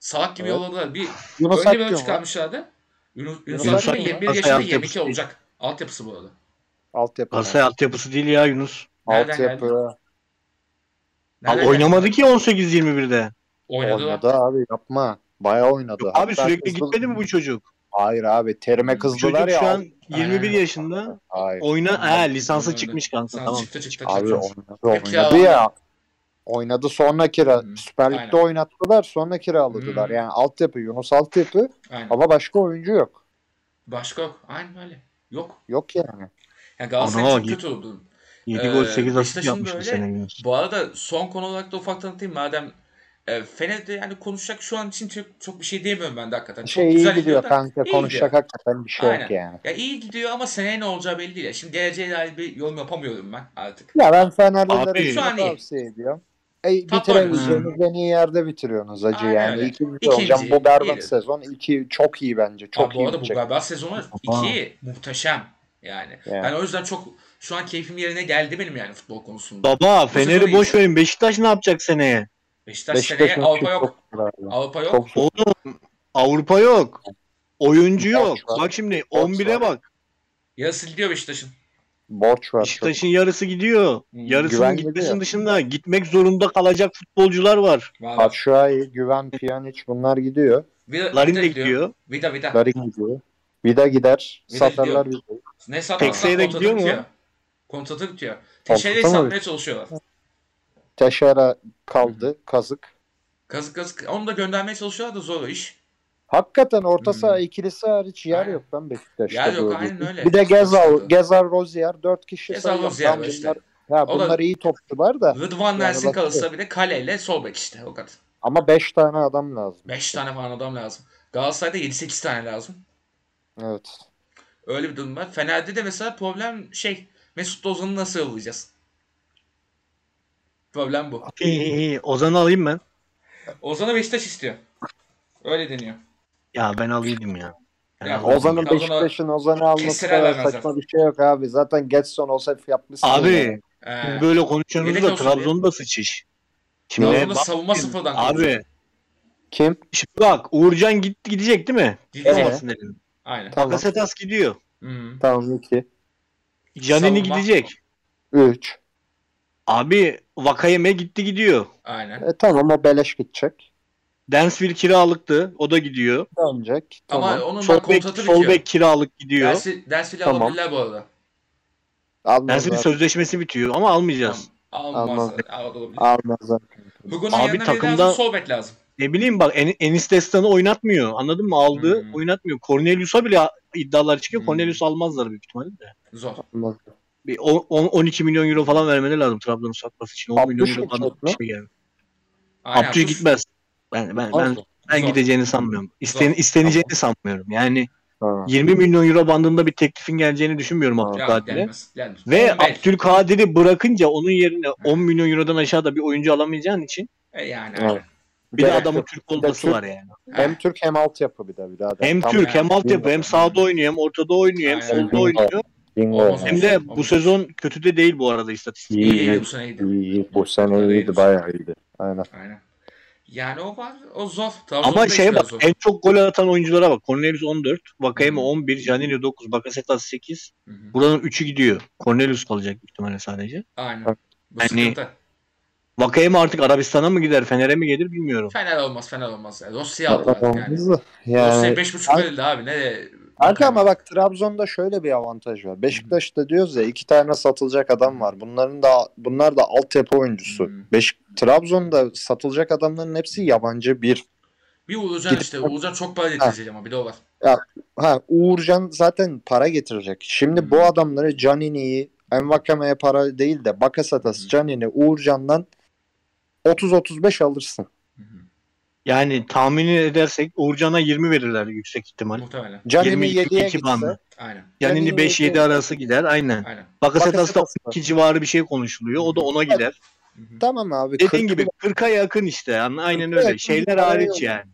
Salak gibi Evet. yolladılar. Bir Yunus önce böyle Akgün var. çıkarmışlardı. Yunus, Yunus Yunus Akgün Akgün 21 var. yaşında Galatasaray 22 altyapısı olacak. Altyapısı bu arada. Altyapı. Galatasaray altyapısı değil ya Yunus. Nereden Altyapı. geldi? Abi Nereden oynamadı ki 18-21'de. Oynadı. Oynadı abi yapma. Bayağı oynadı. Abi Hatta sürekli kızdı- gitmedi mi bu çocuk? Hayır abi terime kızdılar çocuk ya. şu an 21 Aynen. yaşında. Hayır. Oyna ha lisansı Oynadı. çıkmış kanka tamam. çıktı çıktı Abi çıktı. oynadı oynadı ya. Oynadı sonra kira. Hı. Süper Lig'de Aynen. oynattılar sonra kiraladılar. Hı. Yani altyapı Yunus altyapı Aynen. ama başka oyuncu yok. Başka yok. Aynen öyle. Yok. Yok yani. Yani Galatasaray Ana, çok git. kötü oldu. 7 Ee, gol 8 asist Beşiktaş'ın yapmış bu böyle- sene. Bu arada son konu olarak da ufak tanıtayım. Madem e, Fener'de yani konuşacak şu an için çok, çok bir şey diyemiyorum ben de hakikaten. Çok Şey iyi güzel gidiyor kanka iyi konuşacak gidiyor. hakikaten bir şey Aynen. yok yani. Ya iyi gidiyor ama seneye ne olacağı belli değil. Şimdi geleceğe dair bir yorum yapamıyorum ben artık. Ya ben Fenerlilere Şu an iyi. tavsiye ediyorum. E, bitirebileceğiniz en iyi yerde bitiriyorsunuz acı Aynen yani. öyle. İkinci, İkinci, hocam bu berbat iyi. sezon. iki çok iyi bence. Çok Abi bu iyi arada bu berbat sezonu. 2 muhteşem yani. Yani. Ben o yüzden çok şu an keyfim yerine geldi benim yani futbol konusunda. Baba Fener'i boş verin. Beşiktaş ne yapacak seneye? Beşiktaş, Beşiktaş seneye Avrupa yok. Avrupa yok. Çok. Oğlum Avrupa yok. Oyuncu Borç yok. var. Bak şimdi Borç 11'e var. bak. Yarısı gidiyor Beşiktaş'ın. Borç var. Beşiktaş'ın yarısı gidiyor. Hmm, Yarısının güven gitmesinin gidiyor. dışında gitmek zorunda kalacak futbolcular var. Var. Batshuayi, Güven, Pjanic bunlar gidiyor. Vida, Larin Vida de gidiyor. Vida Vida. Larin gidiyor. Vida gider. Vida Satarlar gidiyor. Vida'yı. Ne de kontratı gidiyor mu? bitiyor. Kontratı bitiyor. Teşere'yi satmaya çalışıyorlar. Teşera kaldı. Kazık. Kazık kazık. Onu da göndermeye çalışıyorlar da zor o iş. Hakikaten orta Hmm. saha ikilisi hariç yer Aynen. yok lan Beşiktaş'ta. Yer yok, aynen öyle. Bir de Gezal. Gezal Rozier dört kişi Gezal sayıyorum. Rozier işte. ya O da- bunlar iyi topçular da Rıdvan Yani Nelsin bak- kalırsa bir de kaleyle sol bek işte o kadar. ama 5 tane adam lazım. 5 tane falan adam lazım. Galatasaray'da 7-8 tane lazım. Evet. Öyle bir durum var. Fener'de de mesela problem şey Mesut Ozan'ı nasıl yollayacağız? Problem bu. İyi iyi iyi. Ozan'ı alayım ben. Ozan'ı Beşiktaş istiyor. Öyle deniyor. Ya ben alaydım ya. Ya. Ozan'ın Ozan'a Beşiktaş'ın Ozan'ı alması kesinlikle kadar vermezler. saçma bir şey yok abi. Zaten Getson olsa yapmışsın. Abi Ee, böyle konuşuyorsunuz Yedek da olsun Trabzon'da sıçış. Şimdi Trabzon'da bak- savunma sıfırdan. Abi Kim? şimdi bak Uğurcan gitti gidecek değil mi? Gidecek. Evet. Olmasın dedim. Aynen. Tamam. Bakasetas gidiyor. Hı. Tamam 2. Canini Savunma. gidecek. 3. Abi Vakayeme gitti gidiyor. Aynen. E tamam o beleş gidecek. Dansville kiralıktı. O da gidiyor. Dönecek. Ama Tamam. onun Sol bak bek, kontratı sol bitiyor. bek kiralık gidiyor. Dersi, Dersville'i Tamam. alabilirler bu arada. Almazlar. Dansville sözleşmesi bitiyor ama almayacağız. Almaz. Almazlar. Al, olabilir. Almazlar. Hugo'nun Abi yanına biri takımda- lazım, sol bek lazım. Ne bileyim bak En- Enis Destan'ı oynatmıyor. Anladın mı? Aldığı Hmm. oynatmıyor. Cornelius'a bile iddialar çıkıyor. Hmm. Cornelius almazlar büyük ihtimalle de. Zor. Almazlar. Bir on- on- 12 milyon euro falan vermeleri lazım Trabzon'u satması için. 10 milyon Abdüş euro falan bir şey yani. Abdüş- gitmez. Ben ben ben ben Zor. gideceğini sanmıyorum. İsten, Zor. isteneceğini sanmıyorum. Yani Ha. 20 milyon euro bandında bir teklifin geleceğini düşünmüyorum Abdülkadir'e. Ve. Abdülkadir'i bırakınca onun yerine 10 milyon eurodan aşağıda bir oyuncu alamayacağın için E yani. Evet. Bir de adamın yok. Türk olması Türk- var yani. Hem Türk hem altyapı bir de birader. Hem Tam Türk hem yani. altyapı hem sağda oynuyor hem ortada oynuyor hem Aynen. solda oynuyor. Bingo. Hem de bu sezon kötü de değil bu arada istatistik. İyi, iyi, bu sene iyiydi. iyi, iyi. Bu sene iyiydi. Bayağı iyiydi. Aynen. Aynen. Yani o var. O zor. Ama Trabzon'da şeye bak zor. en çok gol atan oyunculara bak. Cornelius 14, Vakayeme Hı. 11, Janilio 9, Bakasetas 8. Hı hı. Buranın 3'ü gidiyor. Cornelius kalacak ihtimalle sadece. Aynen. Bu Yani- sıkıntı. Vakayeme artık Arabistan'a mı gider, Fener'e mi gelir bilmiyorum. Fener olmaz, Fener olmaz. Yani Rossi'yi aldı artık yani. Yani, Rossi'ye 5.5 verildi abi. Ne Kanka ama bak Trabzon'da şöyle bir avantaj var. Beşiktaş'ta diyoruz ya iki tane satılacak adam var. Bunların da bunlar da altyapı oyuncusu. Hı. Beş, Trabzon'da satılacak adamların hepsi yabancı bir. Bir Uğurcan Gidip- işte. Uğurcan çok para getirecek ama bir de o var. Ha Uğurcan zaten para getirecek. Şimdi Hı. bu adamları Canini'yi Envakame'ye para değil de Bakasetas, Hı. Canini, Uğurcan'dan 30-35 alırsın. Hı hı. Yani tahmin edersek Uğurcan'a 20 verirler yüksek ihtimal. Muhtemelen. Canini 22 7'ye iki gitse bandı. Aynen. Canini 5-7 yedi- arası gider aynen. Aynen. Bakasetas da- 12 civarı bir şey konuşuluyor. O da ona gider. Hı hı. tamam abi. Dediğin 40 gibi 40'a yakın işte. Yani aynen öyle. Şeyler hariç yani.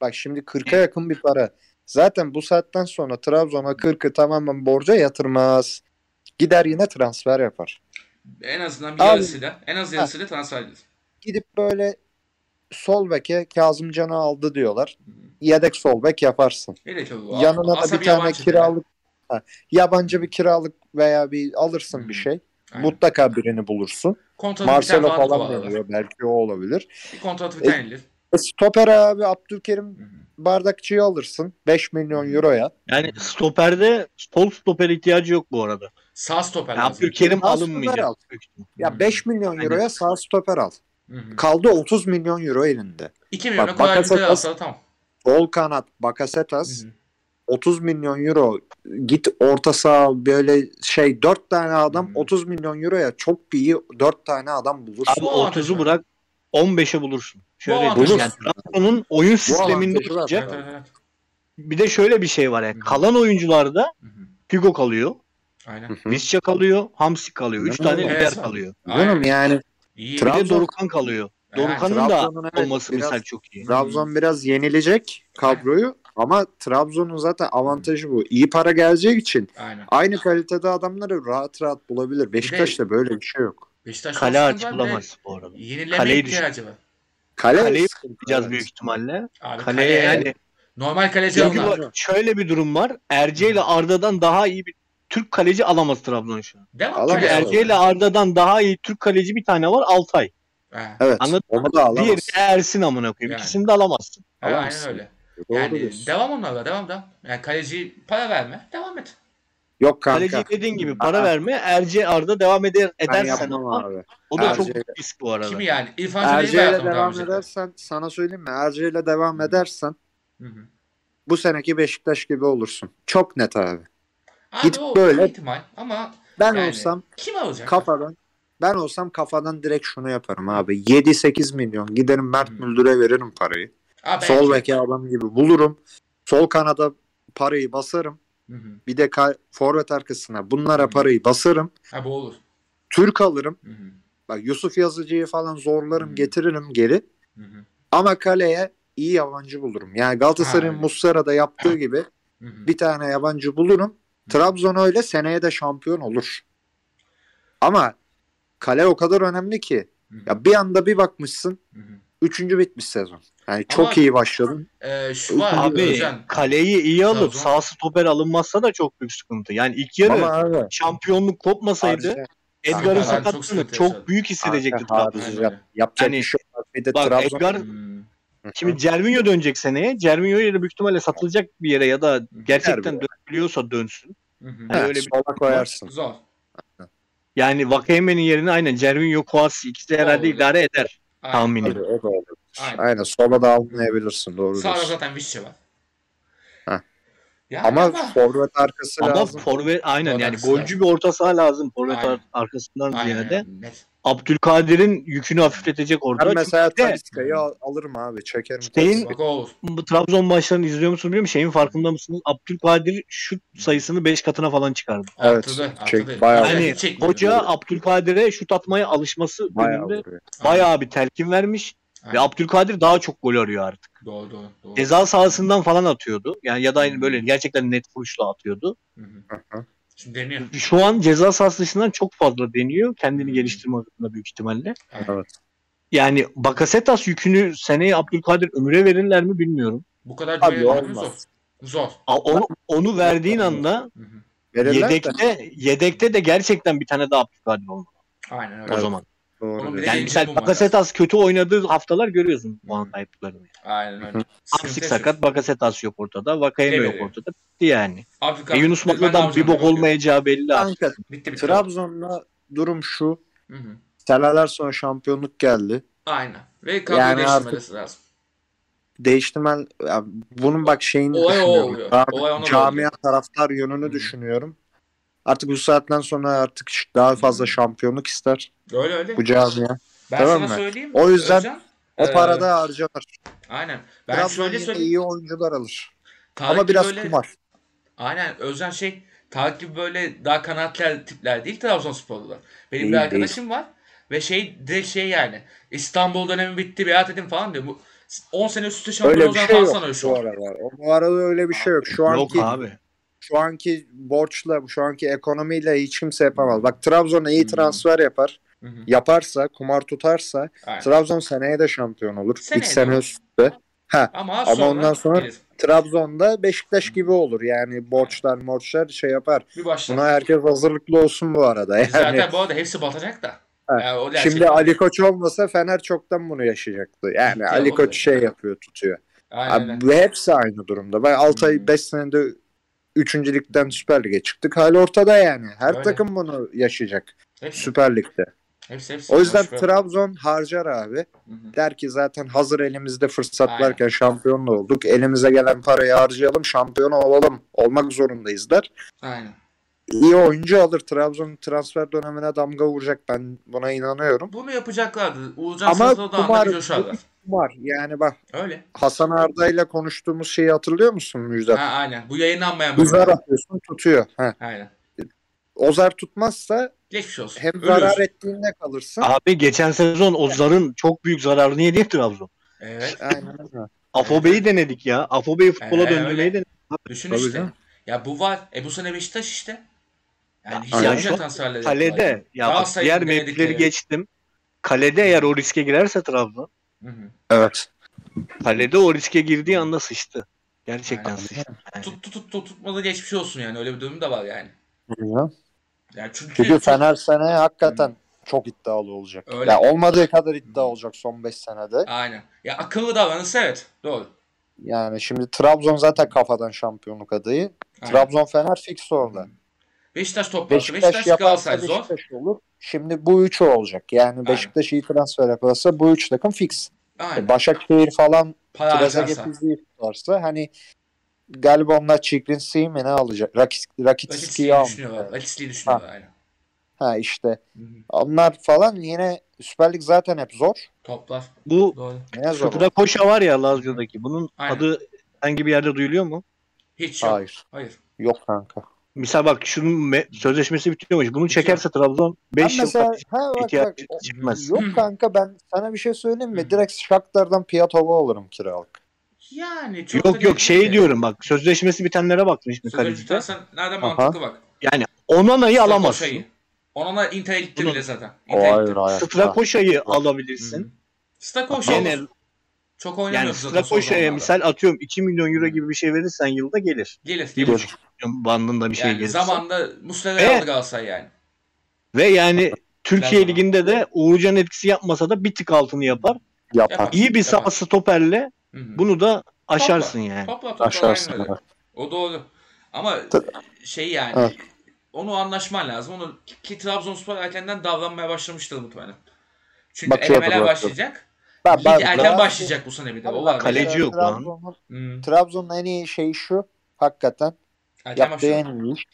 Bak şimdi 40'a yakın bir para. Zaten bu saatten sonra Trabzon'a 40'ı tamamen borca yatırmaz. Gider yine transfer yapar. En azından bir Abi- yarısıyla, en az yarısıyla transfer edilir. Gidip böyle sol beke Kazımcan'ı aldı diyorlar. Yedek sol bek yaparsın. Yanına da bir tane kiralık ha, yabancı bir kiralık veya bir alırsın Hı. bir şey. Aynen. Mutlaka birini bulursun. Kontratı Marcelo falan arada. veriyor. Belki o olabilir. Bir kontratı edilir. E, stoper abi Abdülkerim Hı hı. Bardakçı'yı alırsın. 5 milyon euroya. Yani stoperde sol stoper ihtiyacı yok bu arada. Sağ stoper lazım. Abdülkerim alınmayacak. al. Ya 5 milyon Aynen. euroya sağ stoper al. Hı hı. Kaldı 30 milyon euro elinde. 2 milyona Bak, Bakasetas- tamam. Sol kanat Bakasetas hı. 30 milyon euro git orta saha böyle şey 4 tane adam Hı. 30 milyon euroya çok bir iyi 4 tane adam bulursun. Abi Bu avantajı 30'u var. bırak 15'e bulursun. Şöyle var. Yani Trabzon'un oyun sisteminde olacak. Evet, evet, evet. Bir de şöyle bir şey var. Yani Hı. kalan oyuncularda. Hugo kalıyor. Aynen. Visca kalıyor. Hamsi kalıyor. 3 Hı. tane lider kalıyor. Canım yani İyi. Bir Trabzon- de Dorukan kalıyor. Yani Dorukan'ın da Trabzon'un evet olması biraz- misal çok iyi. Trabzon biraz yenilecek kadroyu ama Trabzon'un zaten avantajı bu. İyi para gelecek için Aynen. aynı kalitede adamları rahat rahat bulabilir. Beşiktaş'ta böyle bir şey yok. Beşiktaş Kale de bulamaz bu arada. Yenileme Kaleyi ihtiyacı var. Kale Kaleyi sıkıntı, Yapacağız evet. büyük ihtimalle. Abi Kaleye kaleye yani normal kaleci çünkü bak, şöyle bir durum var. Erce ile Arda'dan daha iyi bir Türk kaleci alamaz Trabzon şu an. Alamaz. Çünkü kaleye. Erce ile Arda'dan daha iyi Türk kaleci bir tane var Altay. Ha. Evet. Anladın Onu da alamaz. Diğeri de Ersin amına koyayım. Yani. İkisini de alamazsın. Ha, Alamazsın. aynen öyle. Doğru Yani diyorsun. devam onlarla devam devam. Yani kaleci para verme. Devam et. Yok kanka. Kaleci dediğin gibi para Aa. verme. Erce Arda devam eder edersen ama abi. o da çok Erce- büyük risk bu arada. Kimi yani? İrfan Erce ile devam edersen sana söyleyeyim mi? Erce ile devam edersen Hı hı. bu seneki Beşiktaş gibi olursun. Çok net abi. Abi Git o böyle. ihtimal ama Ben yani olsam kim alacak? kafadan ben olsam kafadan direkt şunu yaparım abi. 7-8 milyon giderim Mert Hı. Müldür'e veririm parayı. Abi Sol beke adam gibi bulurum. Sol kanada parayı basarım. Hı hı. Bir de forvet arkasına bunlara Hı. parayı basarım. Ha bu olur. Türk alırım. Hı hı. Bak Yusuf Yazıcı'yı falan zorlarım Hı. getiririm geri. Hı hı. Ama kaleye iyi yabancı bulurum. Yani Galatasaray'ın. Muslera'da yaptığı gibi Hı hı. bir tane yabancı bulurum. Trabzon öyle seneye de şampiyon olur. Ama kale o kadar önemli ki. Hı hı. Ya bir anda bir bakmışsın Hı üçüncü bitmiş sezon. Yani çok Ama- iyi başladın. Ee, şu var Abi Özcan. kaleyi iyi alıp Trabzon- sağ stoper alınmazsa da çok büyük sıkıntı. Yani ilk yarı abi. şampiyonluk kopmasaydı harca- Edgar'ın çok sakatlığını çok, yaşadı. büyük hissedecekti Trabzon. Öyle. Yapacak Yani- bir şey yok. Bir de Bak Trabzon Edgar Hmm. Şimdi Cervinho dönecek seneye. Cervinho ya da büyük ihtimalle satılacak bir yere ya da gerçekten dönebiliyorsa dönsün. Hı hı. Ha, öyle bir- sola koyarsın. Zor. Yani Vakayeme'nin yerine aynen Cervinho, Kouassi ikisi de herhalde Olur. idare eder Aynen. tahminim. Tabii, o da olur. Aynen. Aynen. Sola da almayabilirsin. Doğru Sağda diyorsun. zaten Vişçe var. Yani Ama ama, forvet arkası Ama lazım. forvet aynen yani Orası golcü bir orta saha lazım forvet Aynen. ar- arkasından Aynen, ziyade. net. Abdülkadir'in yükünü hafifletecek orada. Ben mesela Çünkü Talisca'yı al- alırım abi. Çekerim. Şeyin-. Bak olur. bu Trabzon maçlarını izliyor musunuz bilmiyorum. Şeyin farkında mısınız? Abdülkadir şut sayısını 5 katına falan çıkardı. Evet, Arttırdı, çek- arttırdı. bayağı- Yani hoca Abdülkadir'e şut atmaya alışması Bayağı önünde vuruyor. bayağı bir telkin vermiş. Aynen. Ve Abdülkadir daha çok gol arıyor artık. Doğru doğru. doğru. Ceza sahasından falan atıyordu. Yani ya da aynı böyle gerçekten net vuruşla atıyordu. Hı hı. Şimdi deniyor. Şu an ceza sahası dışından çok fazla deniyor. Kendini geliştirme adına büyük ihtimalle. Evet. Yani Bakasetas yükünü seneye Abdülkadir Ömür'e verirler mi bilmiyorum. Bu kadar Abi güven zor. olmaz. Zor. A- Onu, onu verdiğin anda Hı hı. Verirler de. yedekte yedekte de gerçekten bir tane daha Abdülkadir olmalı Aynen öyle. o Evet. zaman. Doğru Onun Yani mesela Bakasetas kötü oynadığı haftalar görüyorsun puan kayıplarını. Aynen öyle. Sıkıntı Aksik yaşıyor. sakat Bakasetas yok ortada. Vakayeme Evet, yok ortada. Bitti yani. Abdülkadir- E, Yunus Mallı'dan bir yapacağım bok olmayacağı belli artık. Kanka Bitti bitti. Trabzon'la durum şu. Hı hı. Seneler sonra şampiyonluk geldi. Aynen. Ve kadroyu Yani değiştirmesi lazım. Değiştirmen ya bunun bak şeyini Olay o düşünüyorum. oluyor. Olay ona camia doğru. taraftar yönünü Hı. düşünüyorum. Artık bu saatten sonra artık daha fazla şampiyonluk ister Öyle öyle. bu camia. Ben Tamam sana mı? söyleyeyim. O yüzden Özcan, O Ee, para da harcanır. Aynen. Ben Trabzon şöyle söyleyeyim. iyi oyuncular alır. Tarık Ama biraz böyle, kumar. Aynen Özcan şey Tarık gibi böyle daha kanatlı tipler değil Trabzonsporlular. Benim Değil, bir arkadaşım var ve şey direkt şey yani İstanbul dönemi bitti biat edin falan diyor. Bu 10 sene üst üste şampiyon Öyle bir şey falan yok sanıyor şu bu an. aralar. O- Bu arada öyle bir şey yok. Şu Yok anki abi. Şu anki borçla, şu anki ekonomiyle hiç kimse yapamaz. Bak Trabzon iyi transfer yapar. Hı hı. Yaparsa, kumar tutarsa Aynen. Trabzon seneye de şampiyon olur. Seneye de sene üstte. Ha, Ama, Ama sonra ondan sonra- gelir. Trabzon'da Beşiktaş gibi olur. Yani borçlar morçlar şey yapar. Buna herkes hazırlıklı olsun bu arada. Yani Zaten bu arada hepsi batacak da. Yani şimdi Ali Koç olmasa Fener çoktan bunu yaşayacaktı. Yani Ya Ali Koç şey yapıyor, tutuyor. Aynen. Abi, hepsi aynı durumda. Ben 6 ay Hı. 5 senede 3. ligden Süper Lig'e çıktık. Hal ortada yani. Her Öyle. takım bunu yaşayacak hepsi, Süper Lig'de. hepsi, hepsi. O yüzden ver. Trabzon harcar abi. Hı hı. Der ki zaten hazır elimizde fırsat Aynen. varken şampiyon olduk. Elimize gelen parayı harcayalım, şampiyon olalım. Olmak zorundayız der. Aynen. İyi oyuncu alır. Trabzon transfer dönemine damga vuracak. Ben buna inanıyorum. Bunu yapacaklardı. Uğurcan Sazlı da coşarlar. Var. Yani bak Öyle. Hasan Arda ile konuştuğumuz şeyi hatırlıyor musun Müjdat? Ha, aynen. Bu yayınlanmayan bölüm. zar atıyorsun tutuyor. Ha. Aynen. O zar tutmazsa Geçmiş olsun. hem Ölüyorsun. zarar ettiğinde kalırsın. Abi geçen sezon o zarın çok büyük zararını yedi Trabzon. Evet. Aynen öyle. Afobe'yi denedik ya. Afobe'yi futbola Ee, döndürmeyi öyle. denedik. Düşün Tabii işte. canım. Ya bu var. E bu sene Beşiktaş işte. Yani hiç Aynen. yapacak Şu transferleri. Kalede ya bak, Galatasaray'ın diğer mevkileri geçtim. Kalede eğer o riske girerse Trabzon. Hı hı. Evet. Kalede o riske girdiği anda sıçtı. Gerçekten Aynen. sıçtı. Yani. Tut, tut, tut, tutmadı geçmiş olsun yani. Öyle bir durum da var yani. Ya. Yani çünkü, Çünkü Fener seneye hakikaten çok iddialı olacak. Öyle. Ya olmadığı kadar iddia olacak son 5 senede. Aynen. Ya akıllı davranırsa evet. Doğru. Yani şimdi Trabzon zaten kafadan şampiyonluk adayı. Aynen. Trabzon Fener fix orada. Beşiktaş toplarsa Beşiktaş, Beşiktaş, yaparsa Galatasaray zor. Beşiktaş olur. Şimdi bu üçü olacak. Yani Beşiktaş iyi transfer yaparsa bu üç takım fix. Aynen. E, Başakşehir falan getirdiği tutarsa hani galiba onlar Çikrinsi'yi mi ne alacak? Rakitski'yi Rakitsli'yi almış. düşünüyorlar. Rakitsli'yi düşünüyorlar aynen. Ha işte Hı hı. onlar falan yine Süper Lig zaten hep zor. Toplar. Bu? Sıdıra Koşa var ya Lazio'daki. Bunun Aynen. adı hangi bir yerde duyuluyor mu? Hiç yok. Hayır. Hayır. Yok kanka. Misal bak şunun me- sözleşmesi bitiyormuş. Bunu çekerse Trabzon Ben 5 yıl mesela ha bak bak yok kanka ben sana bir şey söyleyeyim mi? Hı. Direkt Shakhtar'dan Piyatov'u alırım kiralık. Yani çok Yok yok şey de. diyorum bak sözleşmesi bitenlere baktım şimdi Sözleşme kalecide. Aha. mantıklı bak. Yani Onana'yı alamazsın. Strakoşa'yı. Onana Inter'e gitti bile zaten. O Inter'e hayır gitti. hayır. Strakoşa'yı alabilirsin. Strakoşa Gene. Çok oynamıyor yani zaten zamanlarda. misal atıyorum 2 milyon euro gibi bir şey verirsen yılda gelir. Gelir. 1,5 milyon bandında bir şey yani gelirse. zamanda Muslera'yı Evet. aldı Galatasaray yani. Ve yani Türkiye Lazım. Ligi'nde de Uğurcan etkisi yapmasa da bir tık altını yapar. Yapar. Yapar. İyi bir sağ stoperle Hı hı. bunu da aşarsın yani. Topla topla Aşarsın. öyle. O doğru. Ama şey yani Evet. onu anlaşman lazım. Onu ki Trabzonspor erkenden davranmaya başlamıştır muhtemelen. Çünkü Bakıyordur, elemeler başlayacak. Ben, Lig ben, erken ben- başlayacak bu sene bir de. O var. kaleci yok lan. Trabzon'un, Hmm. Trabzon'un en iyi şeyi şu. Hakikaten Erken yaptığı başlıyor. en iyi iş.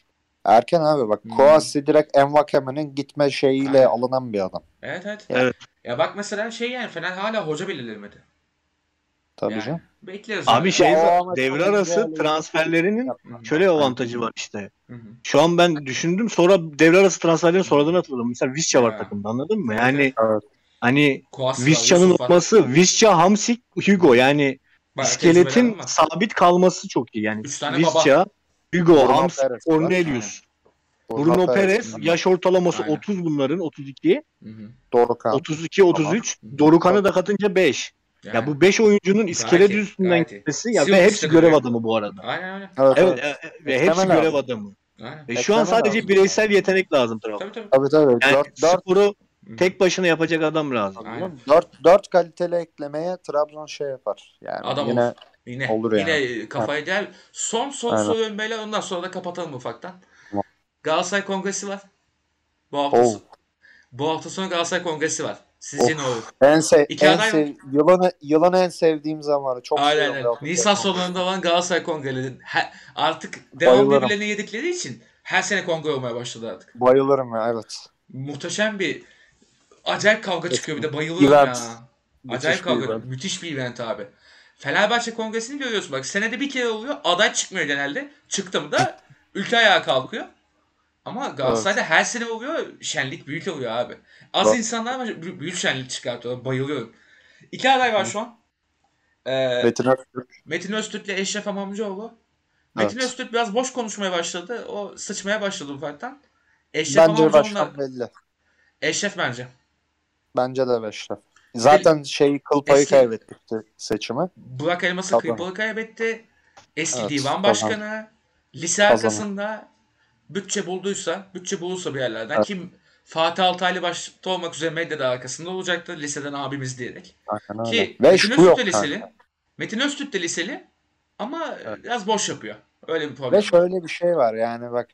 Erken abi bak. Hmm. Kouassi direkt Envakeme'nin gitme şeyiyle Aynen. alınan bir adam. Evet evet. Evet. Ya bak mesela şey yani Fener hala hoca belirlemedi. Tabii Yani canım. Bekleriz. Abi yani. şey o devre arası transferlerinin şöyle avantajı var işte. Hı hı. Şu an ben düşündüm sonra devre arası transferlerin sonradan hatırladım. Mesela Visca var takımda anladın mı? Yani Evet. Hani var. olması Visca, Hamsik, Hugo yani Bayağı iskeletin sabit kalması çok iyi. Yani Visca, Hugo, Bruno Hamsik, Perez. Cornelius, Bruno Perez, var. yaş ortalaması Aynen. 30 bunların 32, Hı hı. Dorukhan. 32, 33. Dorukan'ı da katınca 5. Yani. Ya bu 5 oyuncunun iskelet üstünden gayet iyi. gitmesi ya ve hepsi görev adamı bu arada. Aynen. Evet, Evet, evet. e, ve hepsi görev adamı. Aynen. E şu an sadece lazım. bireysel yetenek lazım. Tabii tabii. Tabii tabii. Yani sporu. Tek başına yapacak adam lazım. Aynen. dört, dört kaliteli eklemeye Trabzon şey yapar. Yani Adam yine olur. Yine, Olur yani. yine kafayı der. Son son Aynen. soru beyler ondan sonra da kapatalım ufaktan. Galatasaray Kongresi var. Bu hafta, Oh. bu hafta sonu Galatasaray Kongresi var. Sizce ne olur? en, sev, İki en aday sev, yılın, yılın en sevdiğim zamanı. Çok Aynen Nisan Kongresi. sonlarında olan Galatasaray Kongreleri. He- artık devam birbirlerini yedikleri için her sene kongre olmaya başladı artık. Bayılırım ya evet. Muhteşem bir acayip kavga çıkıyor bir de bayılıyorum Event. ya. Müthiş Acayip kavga. event. Müthiş bir event abi. Fenerbahçe Kongresi'ni görüyorsun bak. Senede bir kere oluyor. Aday çıkmıyor genelde. Çıktım da ülke ayağa kalkıyor. Ama Galatasaray'da her sene oluyor. Şenlik büyük oluyor abi. Az Bak- insanlar bü- büyük şenlik çıkartıyorlar. Bayılıyorum. İki aday var şu an. Ee, Metin Öztürk. Metin Öztürk ile Eşref Amamcıoğlu. Metin Evet. Öztürk biraz boş konuşmaya başladı. O sıçmaya başladı ufaktan. Eşref Bence baştan belli. Eşref bence. Bence de Beşref. Zaten şey kıl payı Eski- kaybettikti seçimi. Burak Elmas'ı Tabii. kıyıpları kaybetti. Eski Evet, divan başkanı. Lise Kazan- arkasında bütçe bulduysa, bütçe bulursa bir yerlerden Evet. kim Fatih Altaylı başta olmak üzere medyada arkasında olacaktır. Liseden abimiz diyerek. Aynen öyle. Ki Ve Metin Öztürk de liseli. kanka. Metin Öztürk de liseli ama Evet. biraz boş yapıyor. Öyle bir problem. Ve şöyle bir şey var yani bak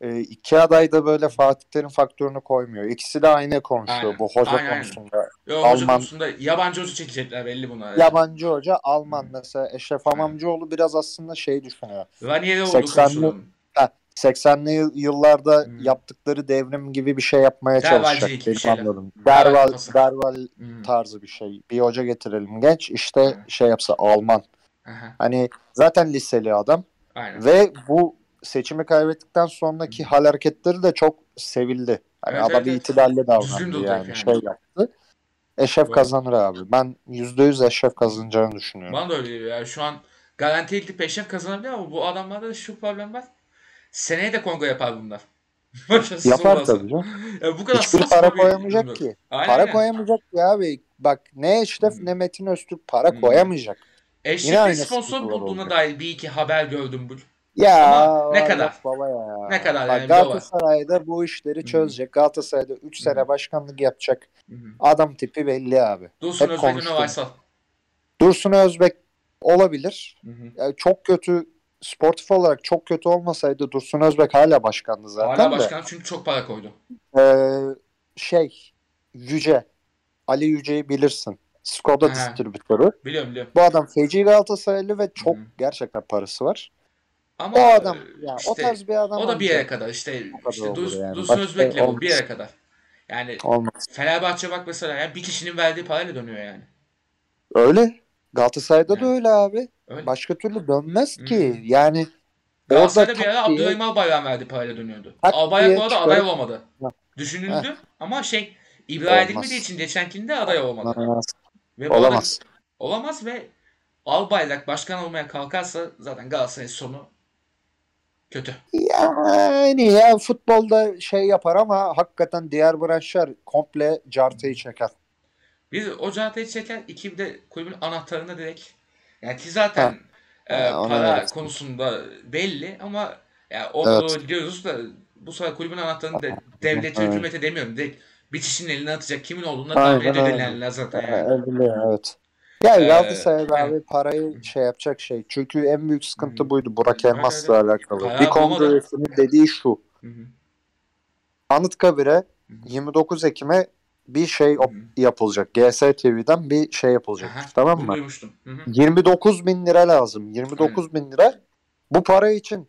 e, iki aday da böyle Fatih Terim faktörünü koymuyor. İkisi de aynı konuşuyor Aynen. bu hoca Aynen, aynen. konusunda. Yo, hoca Alman- konusunda yabancı hoca çekecekler belli buna. Yabancı hoca Alman mesela Eşref Amamcıoğlu biraz aslında şey düşünüyor. Ranieri oldu 80'li konuşulan. Ha, 80'li yıl- yıllarda Hmm. yaptıkları devrim gibi bir şey yapmaya çalışacak benim şeyler. anladım. Derval Derval, Hmm. tarzı bir şey. Bir hoca getirelim genç işte Aynen. şey yapsa Alman. Aha, Hani zaten liseli adam Aynen. ve bu seçimi kaybettikten sonraki hal hareketleri de çok sevildi. Hani Evet, adam evet, itibarlı davrandı yani, yani. şey yaptı. Eşref kazanır abi. Ben %100 Eşref kazanacağını düşünüyorum. Bana da öyle geliyor. Yani şu an garanti gidip Eşref kazanabilir ama bu adamlarda da şu problem var. Seneye de kongre yapar bunlar. Yapar tabii canım. Ya bu kadar Hiçbir para bir koyamayacak ki. Aynen, Para koyamayacak ki abi. Bak ne Eşref Hmm. ne Metin Öztürk para Hmm. koyamayacak. Eşref'in sponsor bulduğuna dair bir iki haber gördüm bu. Ya Ama ne kadar? Baba ya. Ne kadar Bak, yani. Galatasaray'da bu işleri Hı. çözecek. Galatasaray'da 3 sene başkanlık yapacak. Hı hı. Adam tipi belli abi. Dursun Hep Özbek konuştum. Üniversal. Dursun Özbek olabilir. Yani çok kötü sportif olarak çok kötü olmasaydı Dursun Özbek hala başkandı zaten Hala de. başkan çünkü çok para koydu. Ee, şey Yüce Ali Yüce'yi bilirsin. Skoda distribütörü. Biliyorum biliyorum. Bu adam feci Galatasaraylı ve çok Hı. gerçekten parası var. Ama O adam e, ya o işte, tarz bir adam o da bir yere kadar işte, O kadar işte Dursun, yani. Bu olmaz. bir yere kadar. Yani Olmaz. Fenerbahçe bak mesela yani bir kişinin verdiği parayla dönüyor yani. Öyle. Galatasaray'da da Yani. öyle abi. Öyle. Başka türlü dönmez ki. Yani Galatasaray'da bir ara Abdurrahim Albayrak'ın verdiği parayla dönüyordu. Albayrak bu arada aday olamadı. Ha. Düşünüldü ama şey ibra Olmaz. edilmediği için geçenkinde aday olmadı. Olamaz. Ve bu arada- Olamaz. Olamaz ve Albayrak başkan olmaya kalkarsa zaten Galatasaray'ın sonu kötü. Yani ya futbolda şey yapar ama hakikaten diğer branşlar komple cartayı çeker. Bir o cahatayı çeker, iki de kulübün anahtarını direkt yani ki zaten Ha. e, ona para evet. konusunda belli ama ya onu Evet. diyoruz da bu sefer kulübün anahtarını da devlete, Evet. hükümete demiyorum. Direkt bitişin eline atacak. Kimin olduğunu da tahmin edebilirler zaten yani. evet. Ya Ee, Galatasaray abi evet. parayı şey yapacak şey. Çünkü en büyük sıkıntı Hı. buydu Burak Elmas'la alakalı. Bir kongresinin dediği şu. Hı hı. Anıtkabir'e Hı hı. 29 Ekim'e bir şey Hı op- hı. yapılacak. GSTV'den bir şey yapılacak. Aha, Tamam mı? Duymuştum. Hı hı. 29 bin lira lazım. 29 bin lira. Bu para için